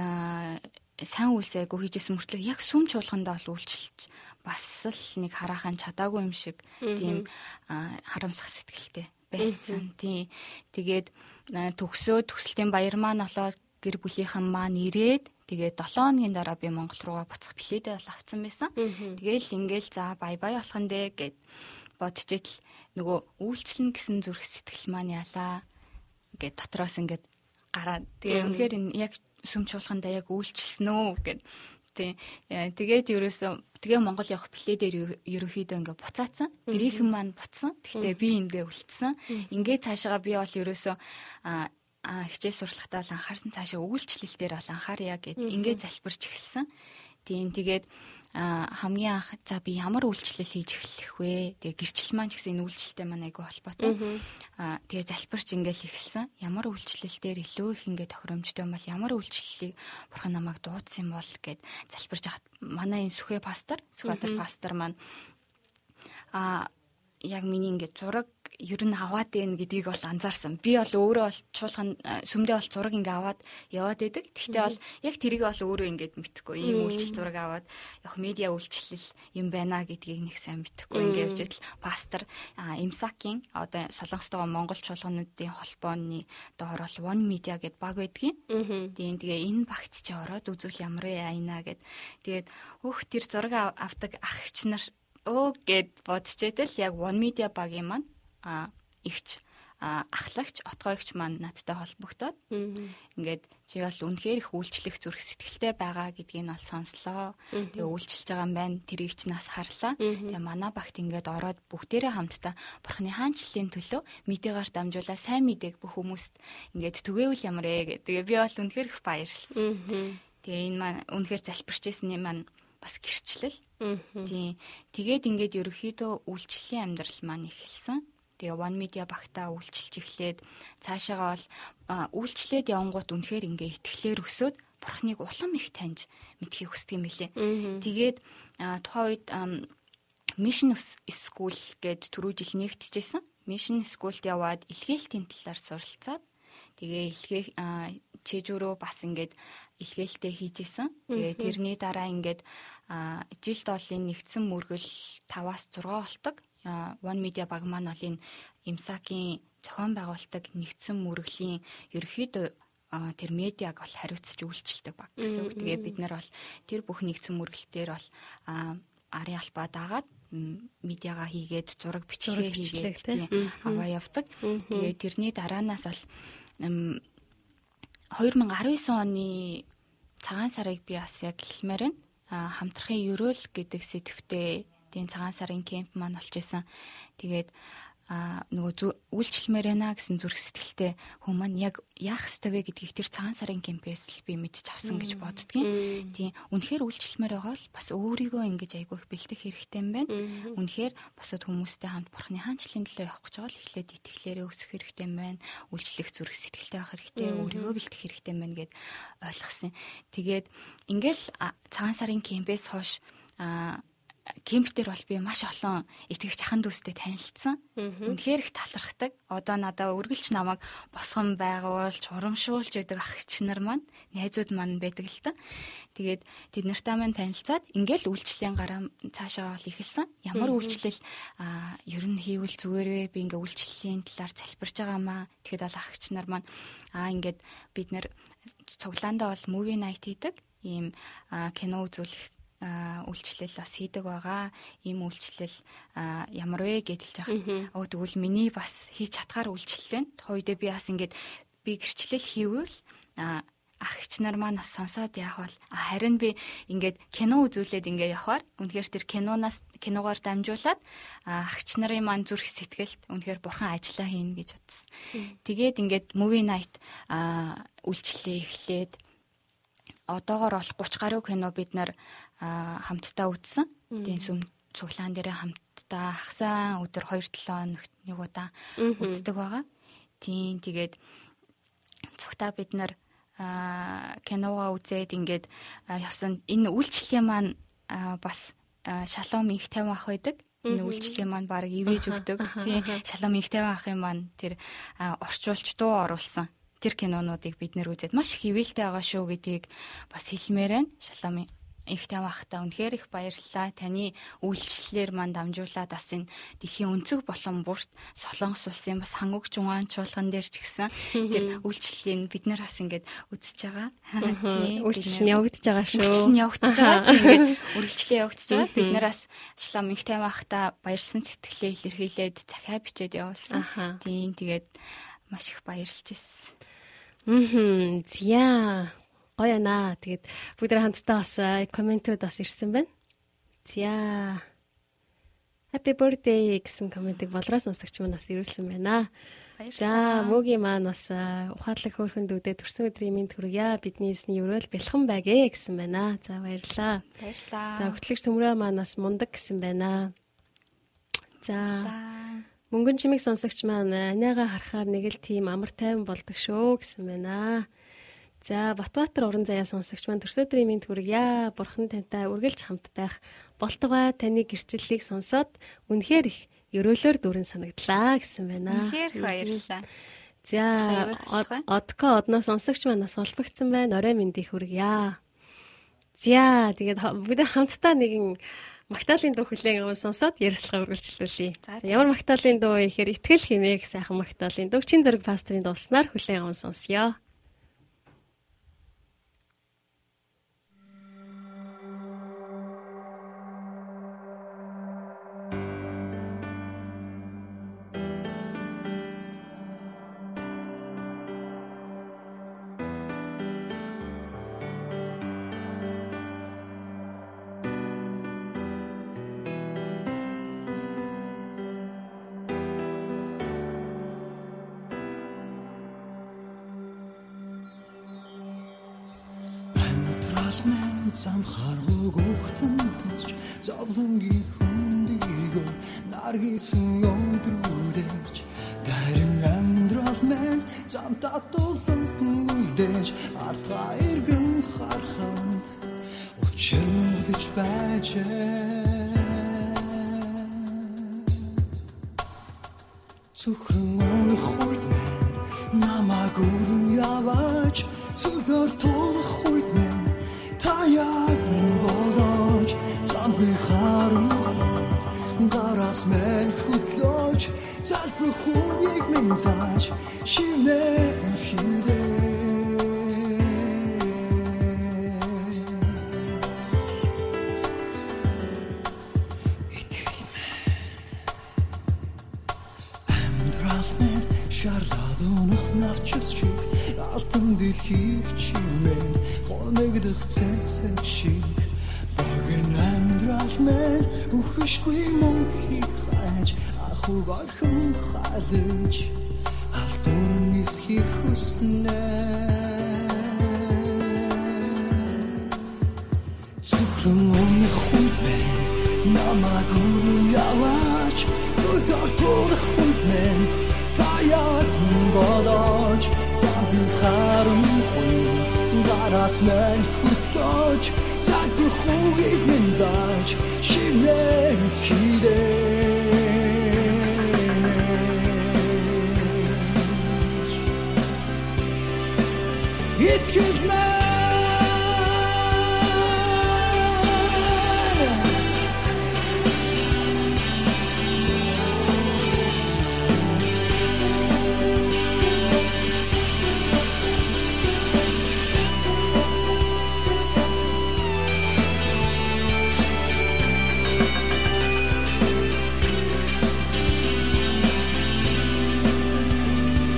D: сайн үйлсэйгөө хийжсэн мөртлөө яг сүм чуулгандаа бол үйлчилж бас л нэг хараахан чадаагүй юм шиг тийм харамсах сэтгэлтэй байсан. Тийм. Тэгээд төгсөө төгсөлтийн баяр маань олоод гэр бүлийнхэн маань ирээд тэгээд 7 хоногийн дараа би Монгол руугаа буцах билетээ бол авсан байсан. Тэгээл ингээл за бай бай болох нь дээ гэд бодож итл нөгөө үйлчлэн гэсэн зүрх сэтгэл маань ялаа гэд дотроос ингээд гараад тэгээ үнэхээр энэ яг сүм чуулгандаа яг үйлчлсэн үү гэд Тий. Тэгээд ерөөсөө тэгээ Монгол явах плей дээр ерөөхдөө ингээ буцаацсан. Грекэн маань буцсан. Гэхдээ би ингээ үлдсэн. Ингээ цаашаа би бол ерөөсөө а хичээл сурлагатаа л анхаарсан цаашаа өгүүлчлэл дээр бол анхаарья гэд ингээ залбирч эхэлсэн. Тийм тэгээд хамгийн анх за би ямар үйлчлэл хийж эхлэх вэ? Тэгээ гэрчлэл маань ч гэсэн энэ үйлчлэлтэй маань айгүй холбоотой. Аа тэгээ залбирч ингээл эхэлсэн. Ямар үйлчлэлээр илүү их ингээд тохиромжтой бол ямар үйлчлэлийг бурхан намайг дуудсан бол гэд залбирч хат манай энэ сүхэ пастор, сүхатар пастор маань аа яг миний ингээд зураг ер нь аваад байна гэдгийг бол анзаарсан. Би бол өөрөө бол чуулган сүмдээ бол зураг ингээ аваад яваад байдаг. Тэгтээ бол яг тэрийг бол өөрөө ингээд мэдхгүй. Ийм үйлчлэл зураг аваад яг медиа үйлчлэл юм байна гэдгийг нэг сайн мэдхгүй. Ингээ явж идэл пастор Имсакийн одоо Солонгостойгоо Монгол чуулгануудын холбооны доор бол One Media гэд баг байдгийн. Тийм тэгээ энэ багт чи ороод үзвэл ямар вэ айна гэд. Тэгээд хөөх тэр зураг авдаг ах нар өө гэд бодчихэтэл яг One Media багийн маань ихч ахлагч отгойгч маань надтай холбогдоод ингээд чи бол үнэхээр их үйлчлэх зүрх сэтгэлтэй байгаа гэдгийг нь ол сонслоо. Тэгээ үйлчилж байгаа юм байна. Тэрийг ч нас харлаа. Тэгээ манай багт ингээд ороод бүгдээрээ хамтдаа бурхны хаанчлалын төлөө мэдээгээр дамжуулаа сайн мэдээг бүх хүмүүст ингээд түгээвэл ямар ээ гэдэг. Тэгээ би бол үнэхээр их баярлсан. Тэгээ энэ маань үнэхээр залбирчээсэн юм маань бас гэрчлэл. Тийм. Тэгээд ингээд ерөөхдөө үйлчлэлийн амьдрал маань эхэлсэн. Тэгээ One Media багтаа үйлчилж эхлээд цаашаагаа бол үйлчлээд явангууд үнэхээр ингээ итгэлээр өсөөд бурхныг улам их таньж мэдхийг хүсдэг юм билээ. Тэгээд тухайн үед Mission School гээд түрүү жил нэгтжсэн. Mission School-д яваад илгээлтийн талаар суралцаад тэгээ илгээх чэжүүрөө бас ингээд илгээлтээ хийжсэн. Тэгээ тэрний дараа ингээд жил доолын нэгдсэн мөргөл 5-аас 6 болдог. One Media баг маань бол энэ Имсакийн зохион байгуулдаг нэгдсэн мөргөлийн ерөөхдөө тэр медиаг бол хариуцж үйлчилдэг баг гэсэн үг. Тэгээ бид нар бол тэр бүх нэгдсэн мөргөлтөөр бол арын албаа дагаад медиагаа хийгээд зураг бичлэгээ хийгээд тийм аваа явдаг. Тэгээ тэрний дараанаас бол 2019 оны цагаан сарыг би бас яг хэлмээр байна. Хамтрахын ерөөл гэдэг сэдвтэ тийм цагаан сарын кемп маань болж исэн. Тэгээд а нөгөө үйлчлэмээр байна гэсэн зүрх сэтгэлтэй хүмүүс маань яг яах ёстой вэ гэдгийг тэр цагаан сарын кемпээс л би мэдчих авсан гэж боддгийн. Тийм. Үнэхээр үйлчлэмээр байгаа бол бас өөрийгөө ингэж айгүй их бэлтгэх хэрэгтэй юм байна. Үнэхээр босод хүмүүстэй хамт бурхны хаанчлалын төлөө явах гэж байгаа л эхлээд итгэлээрээ өсөх хэрэгтэй юм байна. Үйлчлэх зүрх сэтгэлтэй байх хэрэгтэй, өөрийгөө бэлтгэх хэрэгтэй юм байна гэд ойлгосон. Тэгээд ингээл цагаан сарын кемпээс хойш а кемп дээр бол би маш олон итгэгч ахын дүүстэй танилцсан. Үнэхээр их талархдаг. Одоо надаа үргэлж намайг босгон байгуулж, урамшуулж байдаг ах нар маань, найзууд маань байдаг л та. Тэгээд тэд нартай маань танилцаад ингээл үйлчлэлийн гараа цаашаа бол эхэлсэн. Ямар үйлчлэл ер нь хийвэл зүгээр вэ? Би ингээ үйлчлэлийн талаар залбирж байгаамаа. Тэгэхэд бол ах нар маань а ингээд бид нэр цуглаандаа бол movie night хийдэг. Ийм кино үзүүлэх үйлчлэл бас хийдэг байгаа. Ийм үйлчлэл ямар вэ хэлж байгаа. Өө тэгвэл миний бас хийж чадхаар үйлчлэл байна. Үедээ би бас ингээд би гэрчлэл хийвэл агч нар маань бас сонсоод яах бол харин би ингээд кино үзүүлээд ингээд явахаар үнэхээр тэр киноноос киногоор дамжуулаад агч нарын маань зүрх сэтгэлд үнэхээр бурхан ажиллаа хийн гэж бодсон. Тэгээд ингээд movie night үйлчлэлээ эхлээд одоогоор бол 30 гаруй кино бид нар хамтдаа үзсэн. Тэгээд сүм цуглаан дээр хамтдаа хагасаа өдөр 2-7 хоногт нэг удаа үздэг байгаа. Тийм тэгээд цугтаа бид нар киногоо үзээд ингээд явсан энэ үйлчлэлийн маань бас шалом их 50 ах байдаг. Энэ үйлчлэлийн маань баг ивэж өгдөг. <laughs> Тийм шалом их 50 ахын маань тэр орчуулж дуу оруулсан тэр кинонуудыг бид нэр үзээд маш их ивэлтэй байгаа шүү гэдгийг бас хэлмээр байна. Шалом их тавахта үнэхээр их баярлалаа. Таны үйлчлэлээр манд дамжуулаад бас энэ дэлхийн өнцөг болон бүрт Солонгос улсын бас хангуг жугаан чуулган дээр ч гэсэн тэр үйлчлэлийн бид нар бас ингээд үзэж байгаа. <laughs>
B: Тийм үйлчлэл нь явагдаж байгаа шүү.
D: Үйлчлэл нь явагдаж байгаа. Тийм ингээд <laughs> үргэлжлээ явагдаж байгаа. Бид нараас шлам их тавахта баярсан сэтгэлээ илэрхийлээд захиа бичээд явуулсан. Тийм тэгээд маш их баярлж ирсэн.
B: Мм. Зя гоё наа. Тэгээд бүгд хамтдаа бас комментүүд бас ирсэн байна. За. Happy birthday гэсэн комментиг болроос сонсогч маань бас ирүүлсэн байна. За, мөгийн маань бас ухаалаг хөөрхөнд үдээ төрсөн өдрийн мэнд хүргье. Бидний эсний өрөөл бэлхэн байгээ гэсэн байна. За, баярлаа.
D: Баярлаа.
B: За, хөтлөгч төмрөө маань бас мундаг гэсэн байна. За. Мөнгөн чимиг сонсогч маань аниага харахаар нэг л тийм амар тайван болдог шүү гэсэн байна. За Батбаатар уран заяа сонсогч маань төрсөдрийн минь хүргье. Бурхан тантай үргэлж хамт байх болтугай таны гэрчлэлийг сонсоод үнэхээр их ерөөлөөр дүрэн санагдлаа гэсэн байна.
D: Үнэхээр баярлалаа.
B: За одко одноос сонсогч маань бас холбогдсон байна. Орой мэндийг хүргье. За тэгээд бид хамтдаа нэгэн Магтаалын дуу хүлээн аван сонсоод ярилцлага үргэлжлүүлье. Ямар магтаалын дуу ихээр итгэл хэмээх сайхан магтаалын дуу чин зэрэг пастрын дууснаар хүлээн аван сонсё.
F: Зовлонгийн хүндийг нар хийсэн өдрүүдэж дайран амьдрал мен зам татуулан үлдээж артга иргэн харханд учирдэж байжээ. Цөхрөн өнөх үед намайг өрн яваач. Цөхөр тулах үед та яг гараас мэн хөдлөөч залбир хүнийг минь зааж шинэ хилээ Шарлаад өнөх навчс шиг алтан дэлхийг ахуг орхон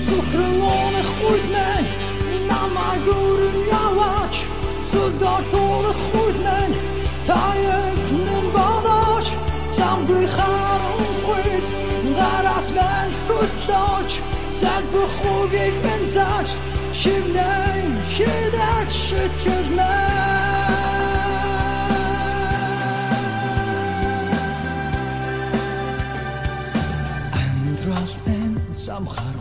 F: Цухран онох хүйд мэн намайг өрн яваач Цугаар тулах хүйд мэн таяг нэн бодооч Замгүй харан хүйд гараас мэн хөтлөөч Залбах хүүгийг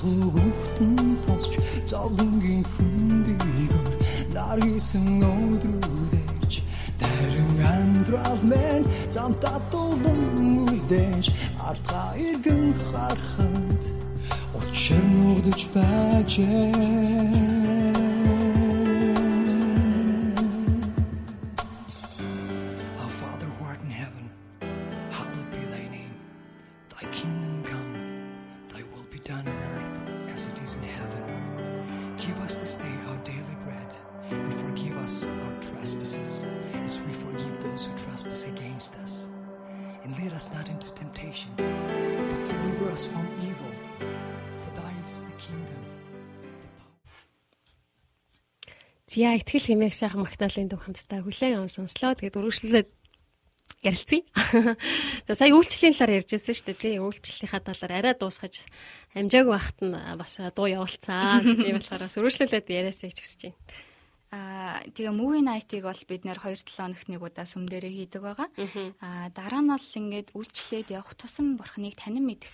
F: мэн хүүхдэн тосч зовлонгийн хүндийгөр наргисан өдрүүдэж Дарин амдрал мен замта тулан үлдэж артга иргэн харахад учир нүгдэж байжээ
B: Зя ихтгэл хэмээх сайхан магтаалын дуу хамтдаа хүлээн аван сонслоо. Тэгээд үргэлжлүүлээд ярилцъя. <laughs> За сая үйлчлэлийн талаар ярьжсэн шүү дээ тий. Үйлчлэлийнхаа талаар арай дуусгаж амжаагүй байхад нь бас дуу явуулцаа. <laughs> Тийм болохоор бас үргэлжлүүлээд яриасаа гэж хүсэж байна.
D: Аа тэгээ movie night-ыг бол бид нэр 2-7 хоногт нэг удаа сүм дээрээ хийдэг байгаа. Аа дараа нь бол ингээд үйлчлээд явах тусам бурхныг танин мэдэх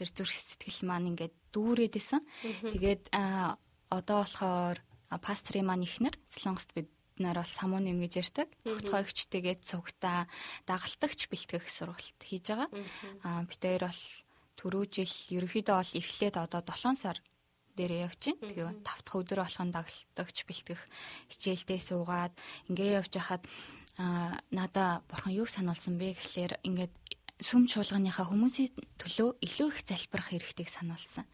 D: тэр зүрх сэтгэл маань ингээд дүүрээд исэн. Тэгээд аа одоо болохоор пастрын маань ихнэр Солонгост бид нар бол самуу нэмгэж ярьдаг. Тогтхойгчтэйгээ цугтаа дагалдагч бэлтгэх сургалт хийж байгаа. Аа бид хоёр бол түрүү жил ерөөхдөө бол эхлээд одоо 7 сар дээрээ явж байна. Тэгээ 5 дахь өдөр болгон дагалдагч бэлтгэх хичээлдээ суугаад ингээ явж хахад аа надаа бурхан юг сануулсан бэ гэхлээр ингээд сүм чуулганыхаа хүмүүсийн төлөө илүү их залбирах хэрэгтэйг сануулсан.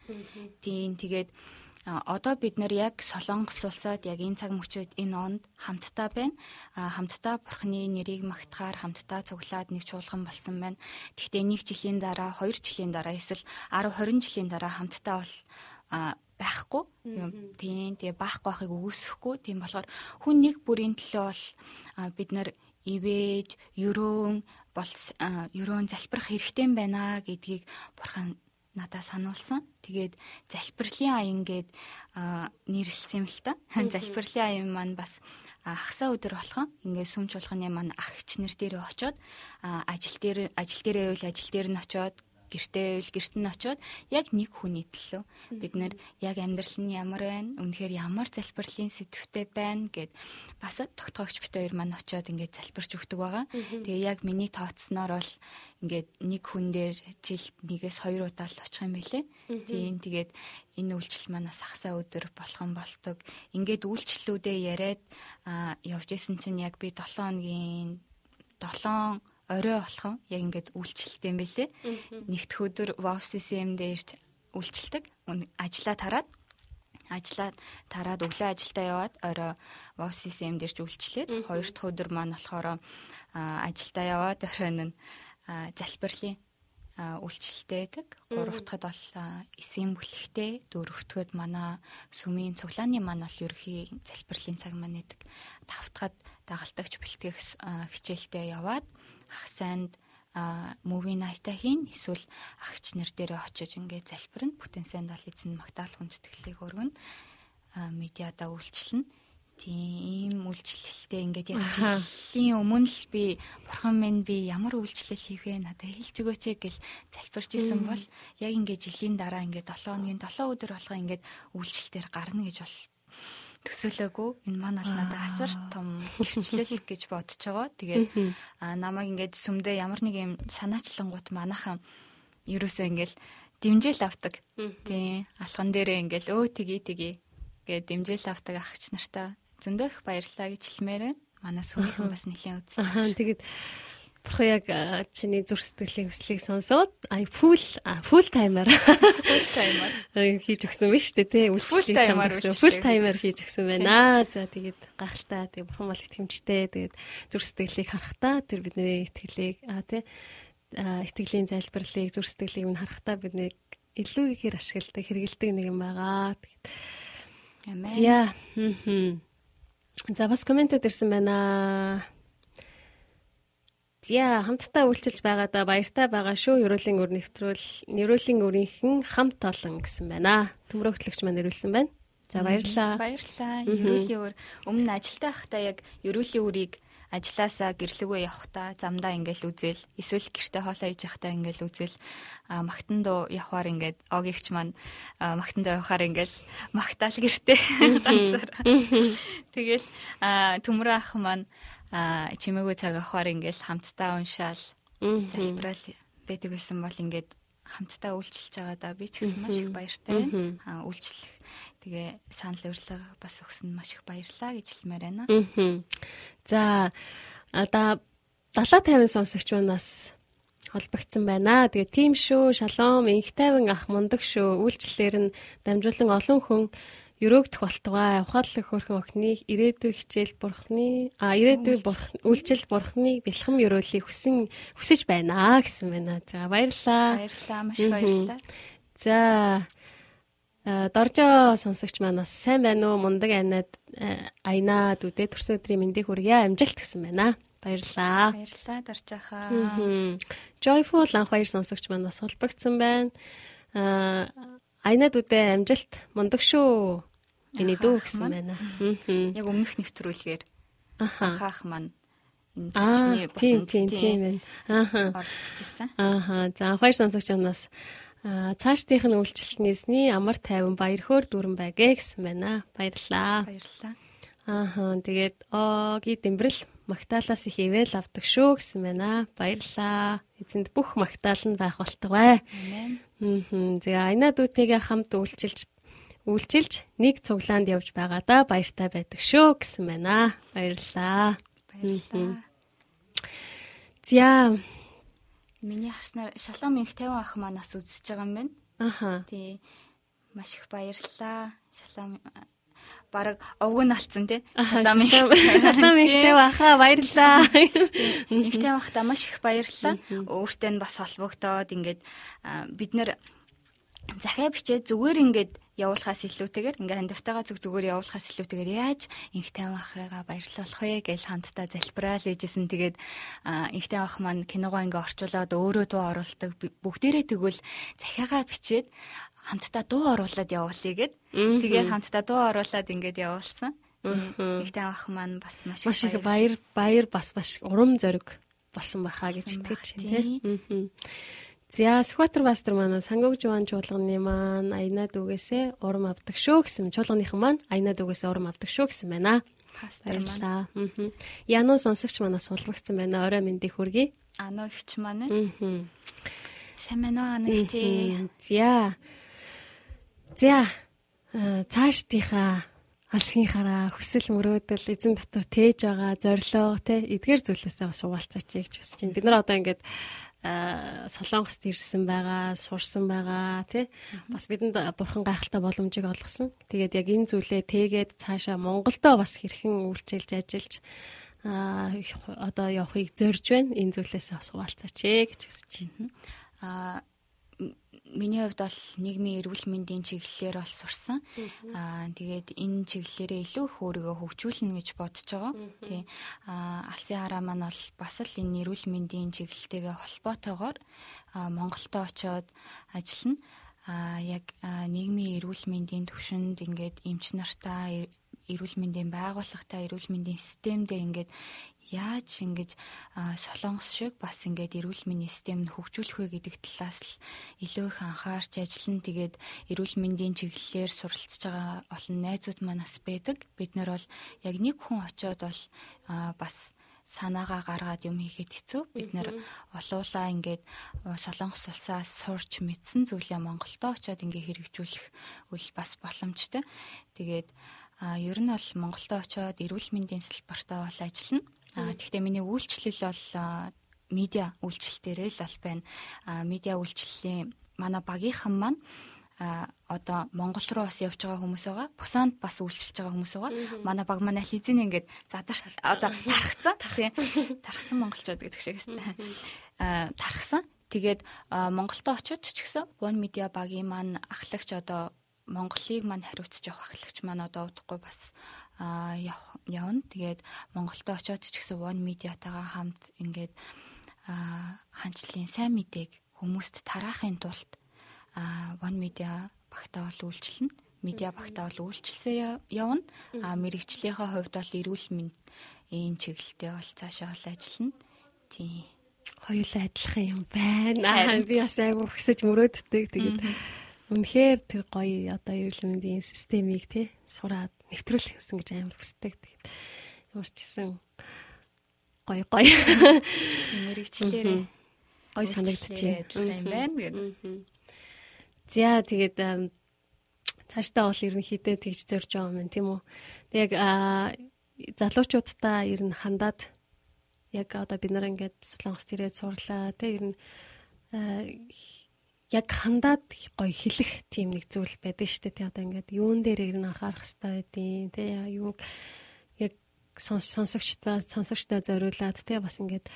D: Тийм тэгээд а, одоо бид нэр яг Солонгос улсад яг энэ цаг мөчид энэ онд хамтдаа байна. Хамтдаа Бурхны нэрийг магтахаар хамтдаа цуглаад нэг чуулган болсон байна. Гэхдээ нэг жилийн дараа, хоёр жилийн дараа эсвэл 10 20 жилийн дараа хамтдаа бол байхгүй юм тийм тэгээ баахгүй байхыг үгүйсэхгүй тийм болохоор хүн нэг бүрийн төлөө бол бид нар ивэж ерөөн бол ерөөн залбирах хэрэгтэй байна гэдгийг бурхан надад сануулсан. Тэгээд залбирлын аян гээд а, нэрлсэн юм л та. Залбирлын аян маань бас а, хагасаа өдөр болгон ингээд сүм чуулганы маань агч нар дээр очоод ажил дээр ажил дээрээ үйл ажил дээр нь очоод гэртээ үйл гэрт нь очоод яг нэг хүний төлөө бид нэр яг амьдрал нь ямар байна үнэхээр ямар залбирлын сэдвтэй байна гэд бас тогтоогч бит хоёр маань очоод ингээд залбирч өгдөг байгаа. Тэгээ яг миний тооцсноор бол ингээд нэг хүн дээр жилд нэгээс хоёр удаа л очих юм билэ. Тийм тэгээд энэ үйлчлэл манаас хагасаа өдөр болгон бол ตก. Ингээд үйлчлэлүүдээ яриад явж исэн чинь яг би 7 хоногийн 7 орой болохон яг ингээд үйлчлэлтэй юм байлээ. Нэгдэх өдөр WOW-CCM дээр ирж үйлчлдэг. Ажлаа тараад ажлаа тараад өглөө ажилдаа яваад орой WOW-CCM дээр ч үйлчлээд хоёр дахь өдөр маань болохоор ажилдаа яваад оройн нь залбирлын үйлчлэлтэй байдаг. Гурав дахьд бол эсийн бүлэгтэй, дөрөвдөгд манай сүмийн цуглааны маань бол ерөхийн залбирлын цаг маань байдаг. Тавд дахьд дагалдагч бэлтгэх хичээлдээ яваад ах сайнд а movie night хийн. Эсвэл агч нар дээрээ очиж ингээд залбирна. Бүтэн сайнд бол эзэн магтаал хүндэтгэлийг өргөн медиада үйлчлэнэ тийм үйлчлэлтэй ингээд яг жилийн өмнө л би бурхан минь би ямар үйлчлэл хийх вэ надад хэлж өгөөч гэл залбирч исэн бол яг ингээд жилийн дараа ингээд 7 хоногийн 7 өдөр болгоо ингээд үйлчлэлээр гарна гэж бол төсөөлөөгүй энэ маань бол надад асар том гэрчлэл <laughs> гэж бодож байгаа. Тэгээд намайг ингээд сүмдээ ямар нэг юм санаачлангууд манайхан ерөөсөө ингээл дэмжээл авдаг. Тийм алхан дээрээ ингээл өө тгий тгий гэдэг дэмжээл авдаг ахч нартаа зөндөх баярлалаа гэж хэлмээр байна. Манай сүмийнхэн <laughs> бас нэлийн үзэж байгаа.
B: Тэгээд Бурхан яг чиний зүрх сэтгэлийн хүслийг сонсоод ай фул фул таймер
D: фул таймер
B: хийж өгсөн биз дээ тий үйлчлэлийг чамд өгсөн фул таймер хийж өгсөн байна. За тэгээд гахалтай тэгээд бурхан бол итгэмжтэй тэгээд зүрх сэтгэлийг харахтаа тэр бидний итгэлийг аа тий итгэлийн залбирлыг зүрх сэтгэлийг минь харахтаа бидний илүү ихээр ашигладаг, хэрэгэлдэг нэг юм байгаа.
D: Амен.
B: За. хм. За бас комментод ирсэн байна. За хамтдаа үйлчилж байгаадаа баяртай байгаа шүү. Ерөөлийн өр нэвтрүүл, нэрөлийн өрийнхэн хамт олон гэсэн байна. Төмрөгтлөгч маань ирүүлсэн байна. За баярлалаа.
D: Баярлалаа. Ерөөлийн өр өмнө ажилтаа байхдаа яг ерөөлийн үрийг ажилласаа гэрлэгөө явахдаа замдаа ингээл үзэл эсвэл гэрте хоолоо хийж явахдаа ингээл үзэл магтандуу явахаар ингээд огигч маань магтандуу явахаар ингээл магтаал гэрте ганцаар <laughs> тэгэл төмөр ах маань чимээгүй цаг авахаар ингээл хамтдаа уншаал залбирал байдаг байсан бол ингээд хамтдаа үйлчилж байгаа да би ч гэсэн маш их баяртай байна. Аа үйлчлэх тэгээ санал урилга бас өгсөн маш их баярлаа гэж хэлмээр байна.
B: За одоо 70 50 сонсогч манаас холбогдсон байна. Тэгээ тийм шүү, шалом, инх тайван ах мундаг шүү. Үйлчлэлээр нь дамжуулан олон хүн өрөөгдөх болтугай ухаалаг хөрхөн охиныг ирээдүй хичээл бурхны а ирээдүй бурхан үйлчил бурхны бэлхэм өрөөлийг хүсэн хүсэж байна гэсэн байна. За баярлалаа.
D: Баярлалаа. Маш баярлалаа.
B: За доржоо сонсогч манаас сайн байна уу? Мундаг айнаад айнаа дүүдээ төрсөн өдрийн мэндийг хүргье. Амжилт гэсэн байна. Баярлалаа.
D: Баярлалаа доржоохоо.
B: Joyful анх баяр сонсогч манаас холбогдсон байна. Аа Айнад үдэ амжилт мундаг шүү. Эний дүү гэсэн байна.
D: Яг өмнөх нэвтрүүлгээр
B: Ахаа.
D: хаах маань энэ
B: Аа,
D: зочны
B: тийм байна. Ааха.
D: оролцчихсан.
B: Ааха. За хоёр сонсогч юмнаас аа цаашдынх нь үйлчлэлтнээсний амар тайван баяр хөөр дүрэн байгээ гэсэн байна. Баярлалаа.
D: Баярлалаа.
B: Ааха. Тэгээд оги дэмбэрэл магтаалаас их ивэл авдаг шүү гэсэн байна. Баярлалаа. Эзэнд бүх магтаал нь байх болтугай.
D: Амен.
B: Мм. За айна дүүтэйгээ хамт үйлчилж үйлчилж нэг цуглаанд явж байгаадаа баяртай байдаг шүү гэсэн байна. Баярлалаа.
D: Баярлалаа.
B: За
D: Миний харснаар шалом инх 50 ах манаас үзэж байгаа юм байна.
B: аха.
D: Тий. Маш их баярлалаа. Шалом бараг овг нь алдсан тий. Инх
B: Шалам ихтэй баха баярлалаа.
D: Ихтэй байхдаа маш их баярлалаа. Өөртөө нь бас холбогдоод ингээд бид нэр захиа бичээд зүгээр ингээд явуулахаас илүүтэйгээр ингээ хандивтайгаа зүг зүгээр явуулахаас илүүтэйгээр яаж инхтэй байхыгаа баярлуулах вэ гэж хамтдаа залбираал ээжсэн. Тэгээд а, инхтэй байх маань киногоо ингээ орчуулад өөрөө дуу оруулдаг бүгдээрээ тэгвэл захиагаа бичээд хамтдаа дуу оруулаад явуулъя гэд. Тэгээд хамтдаа дуу оруулаад ингээд явуулсан. Инхтэй байх маань бас маш их
B: баяр баяр бас маш урам зориг болсон баха гэж итгэж байна тий. За Сүхбаатар бастар маань сангог жуан чуулганы маань аянаа дүүгээсээ урам авдаг шүү гэсэн чуулганыхан маань аянаа дүүгээсээ урам авдаг шүү гэсэн байна. Баярлалаа. Аа. Януу сонсогч манаас сулбагцсан байна. Орой мэндийг хүргэе.
D: Ано ихч маань
B: Аа.
D: сайн байна уу ано ихчээ.
B: За. За. аа, Цаашдынхаа алсгийнхаараа хүсэл мөрөөдөл эзэн дотор тээж байгаа зорилго те эдгээр зүйлээсээ бас хуваалцаач гэж хүсэж байна. Бид нар одоо ингээд солонгост ирсэн байгаа, сурсан байгаа тий. Бас бидэнд бурхан гайхалтай боломжийг олгосон. Тэгээд яг энэ зүйлээ тэгээд цаашаа Монголдо бас хэрхэн үйлчилж ажиллаж аа одоо явахыг зорж байна. Энэ зүйлээс бас хуваалцаач гэж хүсэж байна.
D: М- миний хувьд бол нийгмийн эрүүл мэндийн чиглэлээр бол сурсан. Аа тэгээд энэ чиглэлээрээ илүү их өөрийгөө хөгжүүлнэ гэж бодож байгаа. Тий. Аа алсын хараа маань бол бас л энэ эрүүл мэндийн чиглэлтэйгээ холбоотойгоор аа Монголд очоод ажиллана. Аа яг нийгмийн эрүүл мэндийн төвшөнд ингээд эмч нартай эрүүл мэндийн байгууллагатай эрүүл мэндийн системдээ ингээд яаж ингэж солонгос шиг бас ингээд эрүүл мэндийн системд хөгжүүлэх вэ гэдэг талаас л илүү их анхаарч ажиллана. Тэгээд эрүүл мэндийн чиглэлээр суралцж байгаа олон найзууд манаас байдаг. Бид нар бол яг нэг хүн очиод бол бас санаагаа гаргаад юм хийхэд хэцүү. Бид нэр олуулаа ингээд солонгос улсаас сурч мэдсэн зүйлээ Монголдо очиод ингээ хэрэгжүүлэх үл бас боломжтой. Тэгээд а ер нь бол Монголдо очиод эрүүл мэндийн салбартаа бол ажиллана. А тэгвэл миний үйлчлэл бол медиа үйлчлэлтээрээ л бол байна. А медиа үйлчлэлийн манай багийнхан маань а одоо Монгол руу бас явж байгаа хүмүүс байгаа. Бусаанд бас үйлчилж байгаа хүмүүс байгаа. Манай баг манай хизэн ингээд задарч одоо тархацсан. Тийм. Тархсан монголчууд гэдэг шиг. А тархсан. тэгээд Монголдо очиод ч гэсэн One Media багийн маань ахлагч одоо Монголыг маань хариуцж явах ахлагч маань одоо удахгүй бас явна. Тэгээд Монголдо очиод ч гэсэн One Media-тайгаа хамт ингээд хаанчлалын сайн мэдээг хүмүүст тараахын тулд One Media багтаа бол үйлчлэнэ. Медиа багтаа бол үйлчлсээ явна. А мэрэгчлийнхээ хувьд бол эрүүл мэнд энэ чиглэлтэй бол цаашаа бол ажиллана. Тийм.
B: Хоёулаа адилхан юм байна. Би бас айгу хөсөж мөрөөддөг. Тэгээд үнэхээр тэр гоё одоо эрүүл мэндийн системийг тий сураад нэвтрүүлэх гэсэн гэж амар хүсдэг. Тэгээд ямар ч гэсэн гоё гоё
D: мэрэгчлэрээ
B: гоё санагдчихэв
D: юм байна гэдэг.
B: За тэгээд цаашдаа бол ерөнхийдөө тэгж зорж байгаа юм тийм үү. Тэг яг залуучуудаа ер нь хандаад яг одоо бид нар ингээд солонгос төрөөд сурлаа тий ер нь яг хандаад гоё хэлэх тийм нэг зүйл байдаг шүү дээ тий одоо ингээд юун дээр ер нь анхаарах хэрэгтэй байдیں۔ тий юу сонсогчтой сонсогчтой зориулаад те бас ингээд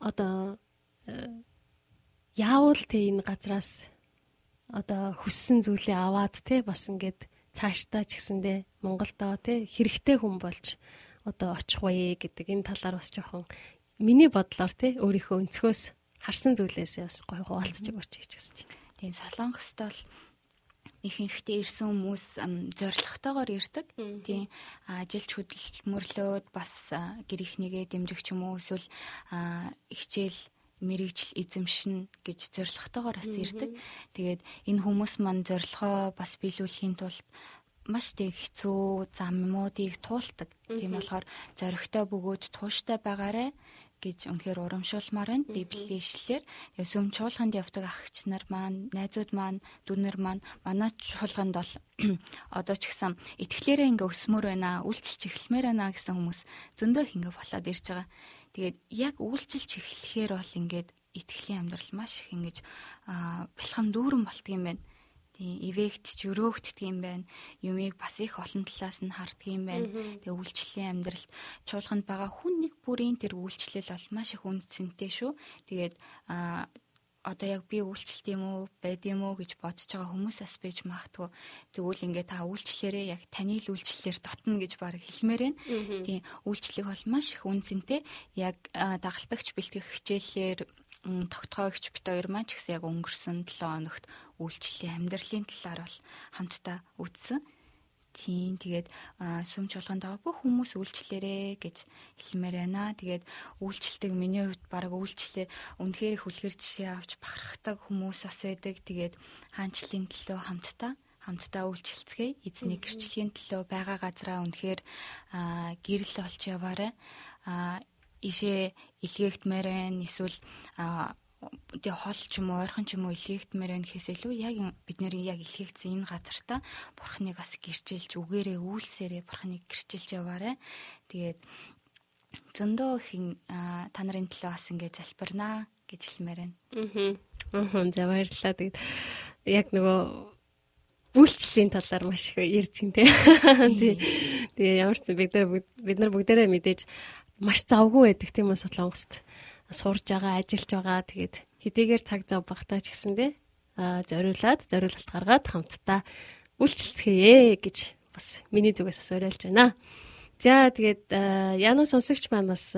B: одоо э, яавал те энэ газраас одоо хүссэн зүйлээ аваад те бас ингээд цаашдаа ч гэсэндээ Монголдоо те хэрэгтэй хүн болж одоо очих вэ гэдэг энэ талаар бас жоохон миний бодлоор те өөрийнхөө өнцгөөс харсан зүйлээсээ бас гой хуваалцаж өгөөч гэж хүсэж байна.
D: Тийм Солонгост бол ихэнхдээ ирсэн хүмүүс зоригтойгоор ирдэг. Тийм ажилч хөдөлмөрлөөд бас гэр ихнийгээ дэмжих ч юм уу эсвэл хичээл мэрэгжил эзэмшин гэж зоригтойгоор бас ирдэг. Тэгээд энэ хүмүүс маань зорилгоо бас биелүүлэхийн тулд маш тэг хэцүү заммуудыг туулдаг. Тийм болохоор зоригтой бөгөөд тууштай байгаарэ гэж үнэхээр урамшуулмаар байна. Библийн ишлэлээр сүм чуулганд явдаг ахч нар маань, найзууд маань, дүүнер маань манай чуулганд бол <clears throat> одоо ч гэсэн итгэлээрээ ингээ өсмөр байна, үйлчлж эхлэмээр байна гэсэн хүмүүс зөндөө ингээ болоод ирж байгаа. Тэгээд яг үйлчлж эхлэхээр бол ингээд итгэлийн амьдрал маш их ингэж бэлхэн дүүрэн болтгийм байна Тийм эвэгт ч өрөөгддөг юм байна. Юмыг бас их олон талаас нь харддаг юм байна. Тэгээ үйлчлэлийн амьдралд чуулганд байгаа хүн нэг бүрийн тэр үйлчлэл бол маш их үнцэнтэй шүү. Тэгээд а одоо яг би үйлчлэлт юм уу байд юм уу гэж бодож байгаа хүмүүсээс бийж магтгүй тэгвэл ингээ та үйлчлэлээрээ яг таны л үйлчлэлээр дотно гэж баг хэлмээр байна. Тийм үйлчлэг бол маш их үнцэнтэй. Яг дагалдагч бэлтгэх хичээлээр тогтоогч бит хоёр маань ч гэсэн яг өнгөрсөн 7 хоногт үйлчлэлийн амьдралын талаар бол хамтдаа үтсэн. Тийм тэгээд сүмч болгонд байгаа бүх хүмүүс үйлчлээрэ гэж хэлмээр байна. Тэгээд үйлчлдэг миний хувьд баг үйлчлээ үнэхээр их үлгэр жишээ авч бахархдаг хүмүүс бас байдаг. Тэгээд хаанчлалын төлөө хамтдаа хамтдаа үйлчлцгээе. Эзний гэрчлэгийн төлөө байгаа газараа үнэхээр гэрэл олж яваарай ишээ илгээгдмээр байна эсвэл тэгээ хол ч юм уу ойрхон ч юм уу илгээгдмээр байна гэхээс илүү яг бид нэр яг илгээгдсэн энэ газартаа бурхныг бас гэрчилж үгээрээ үйлсээрээ бурхныг гэрчилж яваарэ тэгээд зөндөө хин та нарын төлөө бас ингэ залбирнаа гэж хэлмээр байна.
B: Аа. Аа за баярлалаа. Тэгээд яг нөгөө үйлчлэлийн талаар маш их ярьж гин тэ. Тэгээ ямар ч бид нар бид нар бүгдээрээ мэдээж маш завгүй байдаг тийм үү Солонгост сурж байгаа, ажиллаж байгаа. Тэгээд хэдийгээр цаг зав багтаа ч гэсэндээ а зориулаад зориулалт гаргаад хамтдаа үйлчлцгээе гэж бас миний зүгээс бас уриалж байна. За тэгээд Яну сонсогч маань бас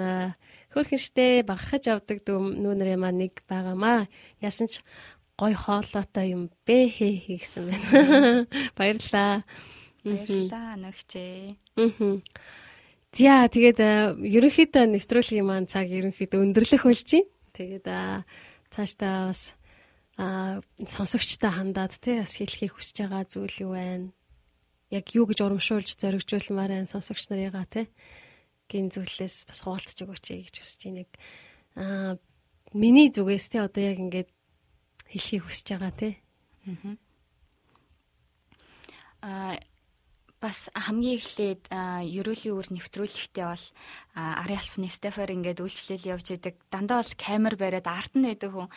B: хөөрхөн штэ багахаж авдаг нүүнэрээ маань нэг байгаамаа. Ясан ч гой хоолойтой юм бэ хээ хийгсэн байна. Баярлаа.
D: Баярлаа нөгчээ.
B: Аа. За тэгээд ерөнхийдөө нэвтрүүлгийн маань цаг ерөнхийдөө өндөрлөх болж байна. Тэгээд цаашдаа бас а сонсогчтой хандаад тий бас хэлхийг хүсэж байгаа зүйл юу байна? Яг юу гэж урамшуулж зоригжуулмаар байна сонсогч нарыгаа тий гин зүйлээс бас хуваалцаж өгөөч гэж хүсэж байна. Яг а миний зүгээс тий одоо яг ингээд хэлхийг хүсэж байгаа тий.
D: Аа бас хамгийн эхлээд ерөөлийн үр нэвтрүүлэхдээ бол Ари Альфны Стефер ингээд үйлчлэл явж идэг. Дандаа бол камер бариад арт нь байдаг хүн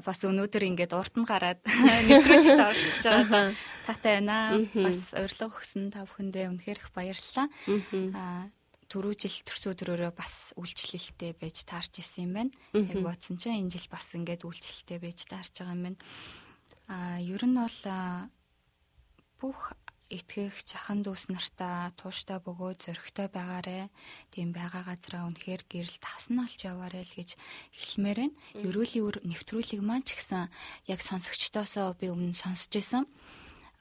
D: бас өнөөдөр ингээд урд нь гараад <laughs> нэвтрүүлэгт оролцож байгаа таатай байна. Бас урилга өгсөн та бүхэндээ үнэхээр их баярлалаа. түрүү жил төрсөн өдрөөрөө бас үйлчлэлтэй байж таарч исэн юм байна. Яг бодсон чинь энэ жил бас ингээд үйлчлэлтэй байж таарч байгаа юм байна. Аа ер нь бол бүх итгэх чахан дүүс нартаа тууштай бөгөөд зөрөгтэй байгаарэ. Тийм байгаа газараа үнэхээр гэрэл тавсан олж яваарэ л гэж хэлмээр байна. Ерөөлийн үр нэвтрүүлэг маань ч гэсэн яг сонсогчдоосоо би өмнө сонсч байсан.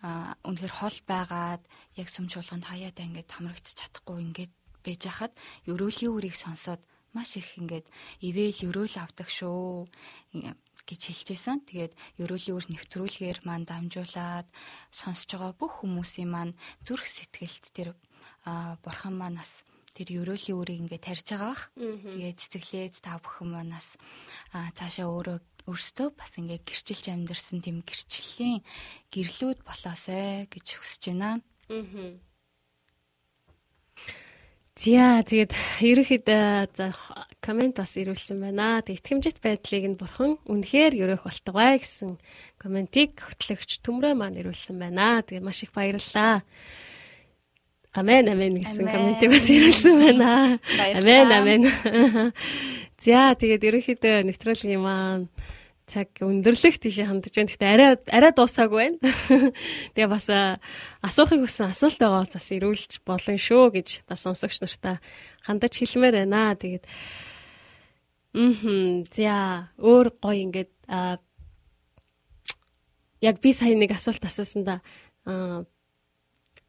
D: А үнэхээр хол байгаад яг сүм чуулганд хаяада ингээд хамрагдчих чадахгүй ингээд байж хахад ерөөлийн үрийг сонсоод маш их ингээд ивэл ерөөл авдаг шүү гэж хэлжсэн. Тэгээд ерөөлийн үр нэвтрүүлгээр маань дамжуулаад сонсож байгаа бүх хүмүүсийн маань зүрх сэтгэлд тэр бурхан манаас тэр ерөөлийн үрийг ингээд тарьж байгаа бах. Тэгээд цэцэглээд та бүхэн манаас цаашаа өөрөө өөрсдөө бас ингээд гэрчилж амьдэрсэн тийм гэрчлэлийн гэрлүүд болоосай гэж хүсэж байна. Аа.
B: За тэгээд ерөөхдөө за комент бас ирүүлсэн байна. Тэг итгэмжит байдлыг нь бурхан үнэхээр өрөөх болтугай гэсэн комментиг хөтлөгч төмрөө маань ирүүлсэн байна. Тэгээд маш их баярлалаа. Амен амен гэсэн комментиг бас ирүүлсэн байна. Амен амен. <laughs> За тэгээд ерөөхдөө нэвтрүүлгийн маань цаг өндөрлөх тийшээ хандж байна. Гэхдээ арай арай дуусаагүй байна. <laughs> Тэгээ бас асуухыг хүссэн асуулт байгаа бас ирүүлж болно шүү гэж бас сонсогч нартаа хандаж хэлмээр байна. Тэгээд мм за өөр гоё ингээд яг би сая нэг асуулт асуусан да.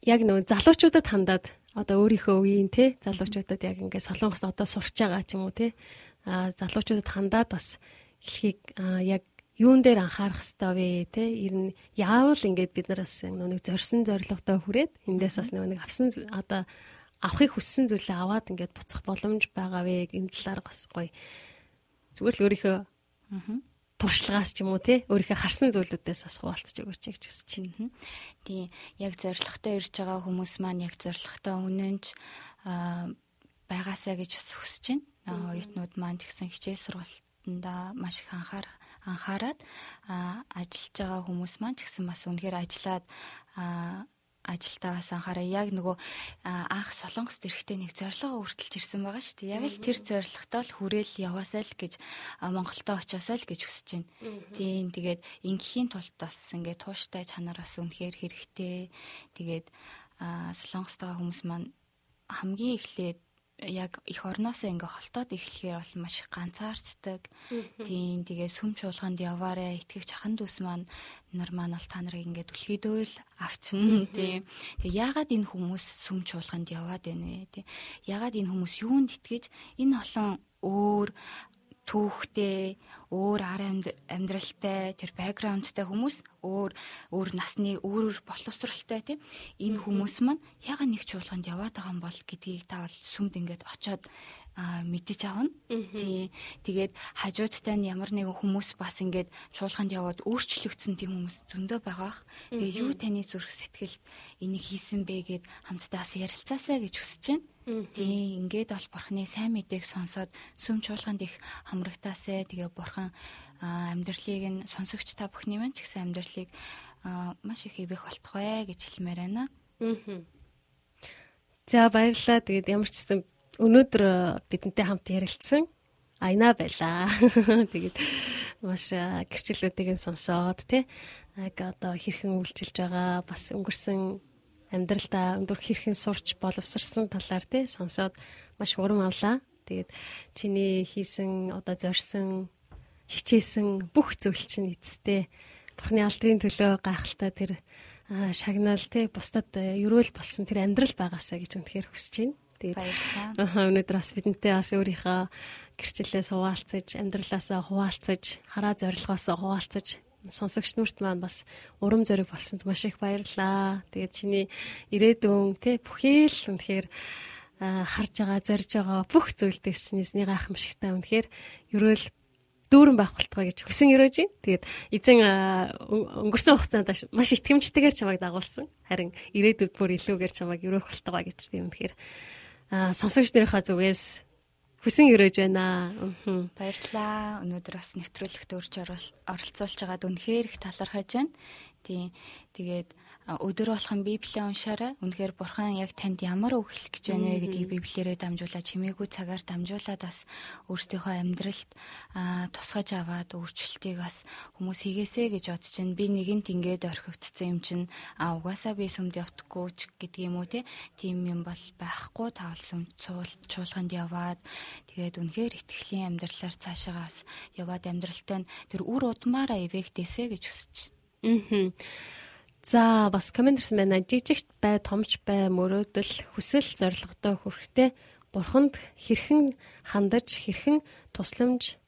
B: Яг нөө залуучуудад хандаад одоо өөрийнхөө үеийн те залуучуудад яг ингээд солонгос одоо сурч байгаа ч юм уу те залуучуудад хандаад бас хэлхийг яг юун дээр анхаарах вэ те? Ер нь яавал ингээд бид нараас нэг зорьсон зорилготой хүрээд эндээс бас нэг авсан одоо авахыг хүссэн зүйлээ аваад ингээд буцах боломж байгаа вэ энэ талаар бас гоё. Зүгээр л өөрийнхөө туршлагаас ч юм уу те? Өөрийнхөө харсан зүйлүүдээс бас хуваалцаж өгөөч гэж хүсэж байна.
D: Тийм яг зоригтой ирж байгаа хүмүүс маань яг зоригтой үнэнч байгаасаа гэж бас хүсэж байна. Оюутнууд маань ч гэсэн хичээл сургалт сургалтанда маш их анхаар анхаарад ажиллаж байгаа хүмүүс маань ч гэсэн бас үнэхээр ажиллаад ажилтаа бас анхаараа яг нөгөө анх солонгост эрэхтэй нэг зорилгоо өртөлж ирсэн байгаа шүү дээ. Яг л тэр зорилготой л хүрээл яваасаа л гэж Монголдо очиосаа л гэж хүсэж байна. Тийм тэгээд ингийн тулд бас ингээд тууштай чанар бас үнэхээр хэрэгтэй. Тэгээд солонгост байгаа хүмүүс маань хамгийн эхлээд яг их орноосоо ингээ холтоод эхлэхээр бол маш ганцаарддаг. Тийм тэгээ сүм чуулганд яваарэ итгэгч ахын дүүс маань нар маань бол та нарыг ингээ түлхийдөөл авчин тийм. Тэгээ яагаад энэ хүмүүс сүм чуулганд яваад байна вэ? Тийм. Яагаад энэ хүмүүс юунд итгэж энэ олон өөр түүхтэй, өөр ар амьдралтай, тэр бэкграундтай хүмүүс өөр өөр насны өөр өөр боловсралтай тийм энэ хүмүүс маань яга нэг чуулганд яваад байгаа юм бол гэдгийг та бол сүмд ингээд очоод мэдэж авна. Тий. Тэгээд хажуудтай нь ямар нэгэн хүмүүс бас ингээд чуулганд яваад өөрчлөгдсөн тийм хүмүүс зөндөө байгаах. Тэгээ юу таны зүрх сэтгэлд энийг хийсэн бэ гэд хамтдаа бас ярилцаасаа гэж хүсэж байна. Тий. Ингээд бол бурхны сайн мэдээг сонсоод сүм чуулганд их хамрагтаасаа тэгээ бурхан амьдралыг нь сонсогч та бүхний маань ч гэсэн амьдралыг маш их ивэх болтугай гэж хэлмээр байна.
B: За баярлалаа. Тэгээд ямар ч гэсэн өнөөдөр бидэнтэй хамт ярилцсан Айна байлаа. <laughs> Тэгээд маш гэрчлэлүүдийг нь сонсоод тий яг одоо хэрхэн үйлчилж байгаа бас өнгөрсөн амьдралдаа өндөр хэрхэн сурч боловсрсан талаар тий сонсоод маш урам авлаа. Тэгээд чиний хийсэн одоо зорьсон хичээсэн бүх зүйл чинь эцэстээ Бурхны алдрын төлөө гайхалтай тэр шагнал тий бусдад э, ерөөл болсон тэр амьдрал байгаасаа гэж үнэхээр хүсэж байна.
D: Тэгээд
B: аа өнөөдөр бас бидэнтэй бас өөрийнхөө гэрчлэлээс хуваалцаж, амьдралаасаа хуваалцаж, хараа зорилгоосоо хуваалцаж сонсогч нүрт маань бас урам зориг болсонд маш их баярлаа. Тэгээд чиний ирээдүйн тэ бүхий л үнэхээр харж байгаа, зорж байгаа бүх зүйл дээр чиний гайхамшигтай үнэхээр ерөөл дүүрэн байх болтгоо гэж хүсэн өрөөж байна. Тэгээд эзэн өнгөрсөн хугацаанд маш итгэмжтэйгээр чамайг дагуулсан. Харин ирээдүйд бүр илүүгээр чамайг өрөөх болтгоо гэж би үнэхээр сонсогч нарынхаа зүгээс хүсэн өрөөж байна.
D: Баярлалаа. Өнөөдөр бас нэвтрүүлэгт өөрч оролцуулж байгаад үнэхээр их талархаж байна. Тийм. Тэгээд өдөр болгон Библийг уншаарай. Үнэхээр Бурхан яг танд ямар үг хэлэх гэж байна вэ гэдгийг Библиэрээ дамжуулаад чимээгүй цагаар дамжуулаад бас өөрсдийнхөө амьдралд тусгаж аваад өөрчлөлтийг бас хүмүүс хийгээсэ гэж бодож байна. Би нэгэнт ингээд орхигдсон юм чинь а угаасаа би сүмд явдаггүй ч гэдэг юм уу те. Тийм юм бол байхгүй тавлсан чуулганд яваад тэгээд үнэхээр итгэлийн амьдралаар цаашаагаас яваад амьдралтай тэр үр удмаараа эвэхтэйсэ гэж хүсэж байна. Аа.
B: За бас комент ирсэн байна. Жижигт бай, томч бай, мөрөөдөл, хүсэл, зорилготой хүрэхтэй бурханд хэрхэн хандаж, хэрхэн тусламж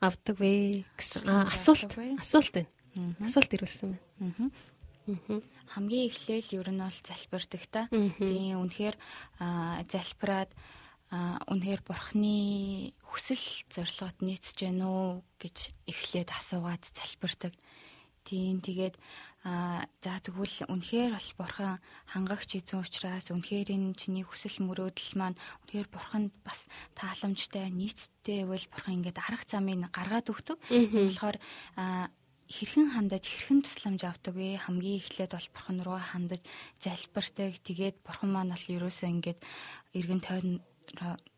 B: авдаг вэ гэсэн асуулт асуулт байна. Асуулт ирүүлсэн байна.
D: Хамгийн эхлээл ер нь бол залбирдаг та. Тийм үнэхээр залбираад үнэхээр бурхны хүсэл зорилгот нийцж гэнэ үү гэж эхлээд асуугаад залбирдаг. Тийм тэгээд Аа за тэгвэл үнэхээр бол бурхан хангагч эзэн учраас үнэхээр энэ чиний хүсэл мөрөөдөл маань үнэхээр бурханд бас тааламжтай нийцтэй байвал бурхан ингээд арга замыг гаргаад өгдөг. Тийм болохоор хэрхэн хандаж хэрхэн тусламж авдаг вэ? Хамгийн эхлээд бол бурхан руу хандаж залбиртайг тэгээд бурхан маань бол ерөөсөө ингээд эргэн тойрон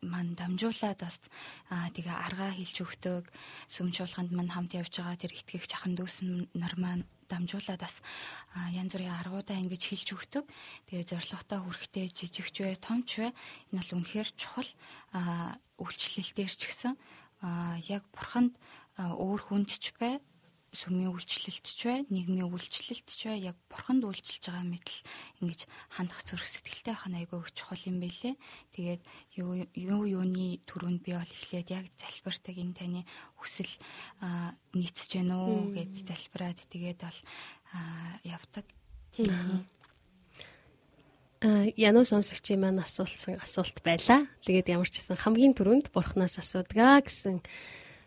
D: маань дамжуулаад бас аа тэгээ аргаа хэлж өгдөг. Сүм чуулганд мань хамт явж байгаа тэр итгэгч ахын дүүс нар маань дамжуулаад бас янз бүрийн аргуудаа ингэж хэлж өгдөг. Тэгээ зорилготой хүрэхтэй жижигч вэ, томч вэ энэ бол үнэхээр чухал үйлчлэлтээр ч гэсэн яг бурханд өөр хүнд ч бай сүмийн үйлчлэлт ч бай, нийгмийн үйлчлэлт ч бай яг бурханд үйлчилж байгаа мэтэл ингэж хандах зүрх сэтгэлтэй байх нь айгүй чухал юм байлээ. Тэгээд юу юу юуны төрөнд би бол эхлээд яг залбиртаг энэ таны хүсэл нийцэж гэнэ үү гэж залбираад тэгээд бол явдаг. Тийм.
B: Януу сонсогчийн маань асуулсан асуулт байлаа. Тэгээд ямар ч гэсэн хамгийн түрүүнд бурхнаас асуудгаа гэсэн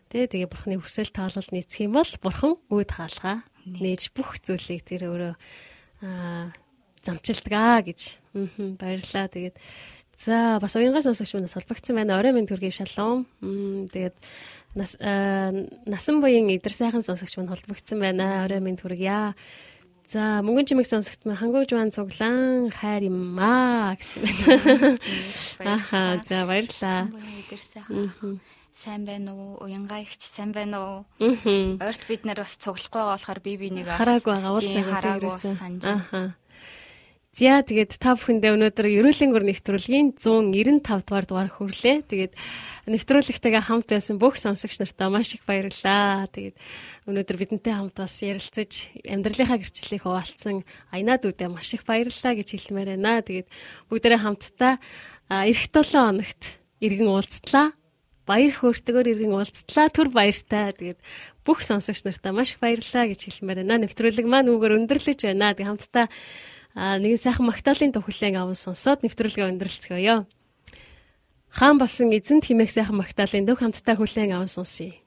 B: Тэ тэгээ бурхны хүсэл таалал нийцэх юм бол бурхан үүд хаалгаа нээж бүх зүйлийг тэр өөрөө аа замчилдгаа гэж баярлаа. Тэгээд за бас уянгаас сонсогч манаас холбогдсон байна. Орой минь төргийн шалом. Тэгээд нас насан буян идэр сайхан сонсогч мань холбогдсон байна. Орой минь төргийа. За мөнгөн чимэг сонсогт маань хангуй жуан цуглаан хайр юм аа гэсэн байна. <laughs> Аха за баярлаа.
D: Идэр сайхан сайн байна уу? Уянгаа ихч сайн байна уу? Аа. Ойрт бид нэр бас цуглахгүй байгаа болохоор би бинийг
B: хараагүй байгаа уулзаагүй ерөөсөн. Аа. За тэгээд та бүхэндээ өнөөдөр ерөөлийн гөр нэвтрүүлгийн 195 дугаар дугаар хүрлээ. Тэгээд нэвтрүүлэгтэйгээ хамт байсан бүх сонсогч нартаа маш их баярлалаа. Тэгээд өнөөдөр бидэнтэй хамт бас ярилцаж амьдралынхаа гэрчлэлийг хуваалцсан Аянад үдэ маш их баярлалаа гэж хэлмээр байна. Тэгээд бүгдээрээ хамтдаа эх 7 хоногт иргэн уулзтлаа баяр хөөртөгөр иргэн уулзтлаа түр баяртай. Тэгээд бүх сонсогч нартаа маш их баярлалаа гэж хэлмээр байна. Нэвтрүүлэг маань үгээр өндөрлөж байна. Тэг хамтдаа нэгэн сайхан магтаалын төвхлэн аван сонсоод нэвтрүүлгээ өндөрлцгөөё. Хаан болсон эзэнт химээх сайхан магтаалын төв хамтдаа хүлээн аван сонсъё.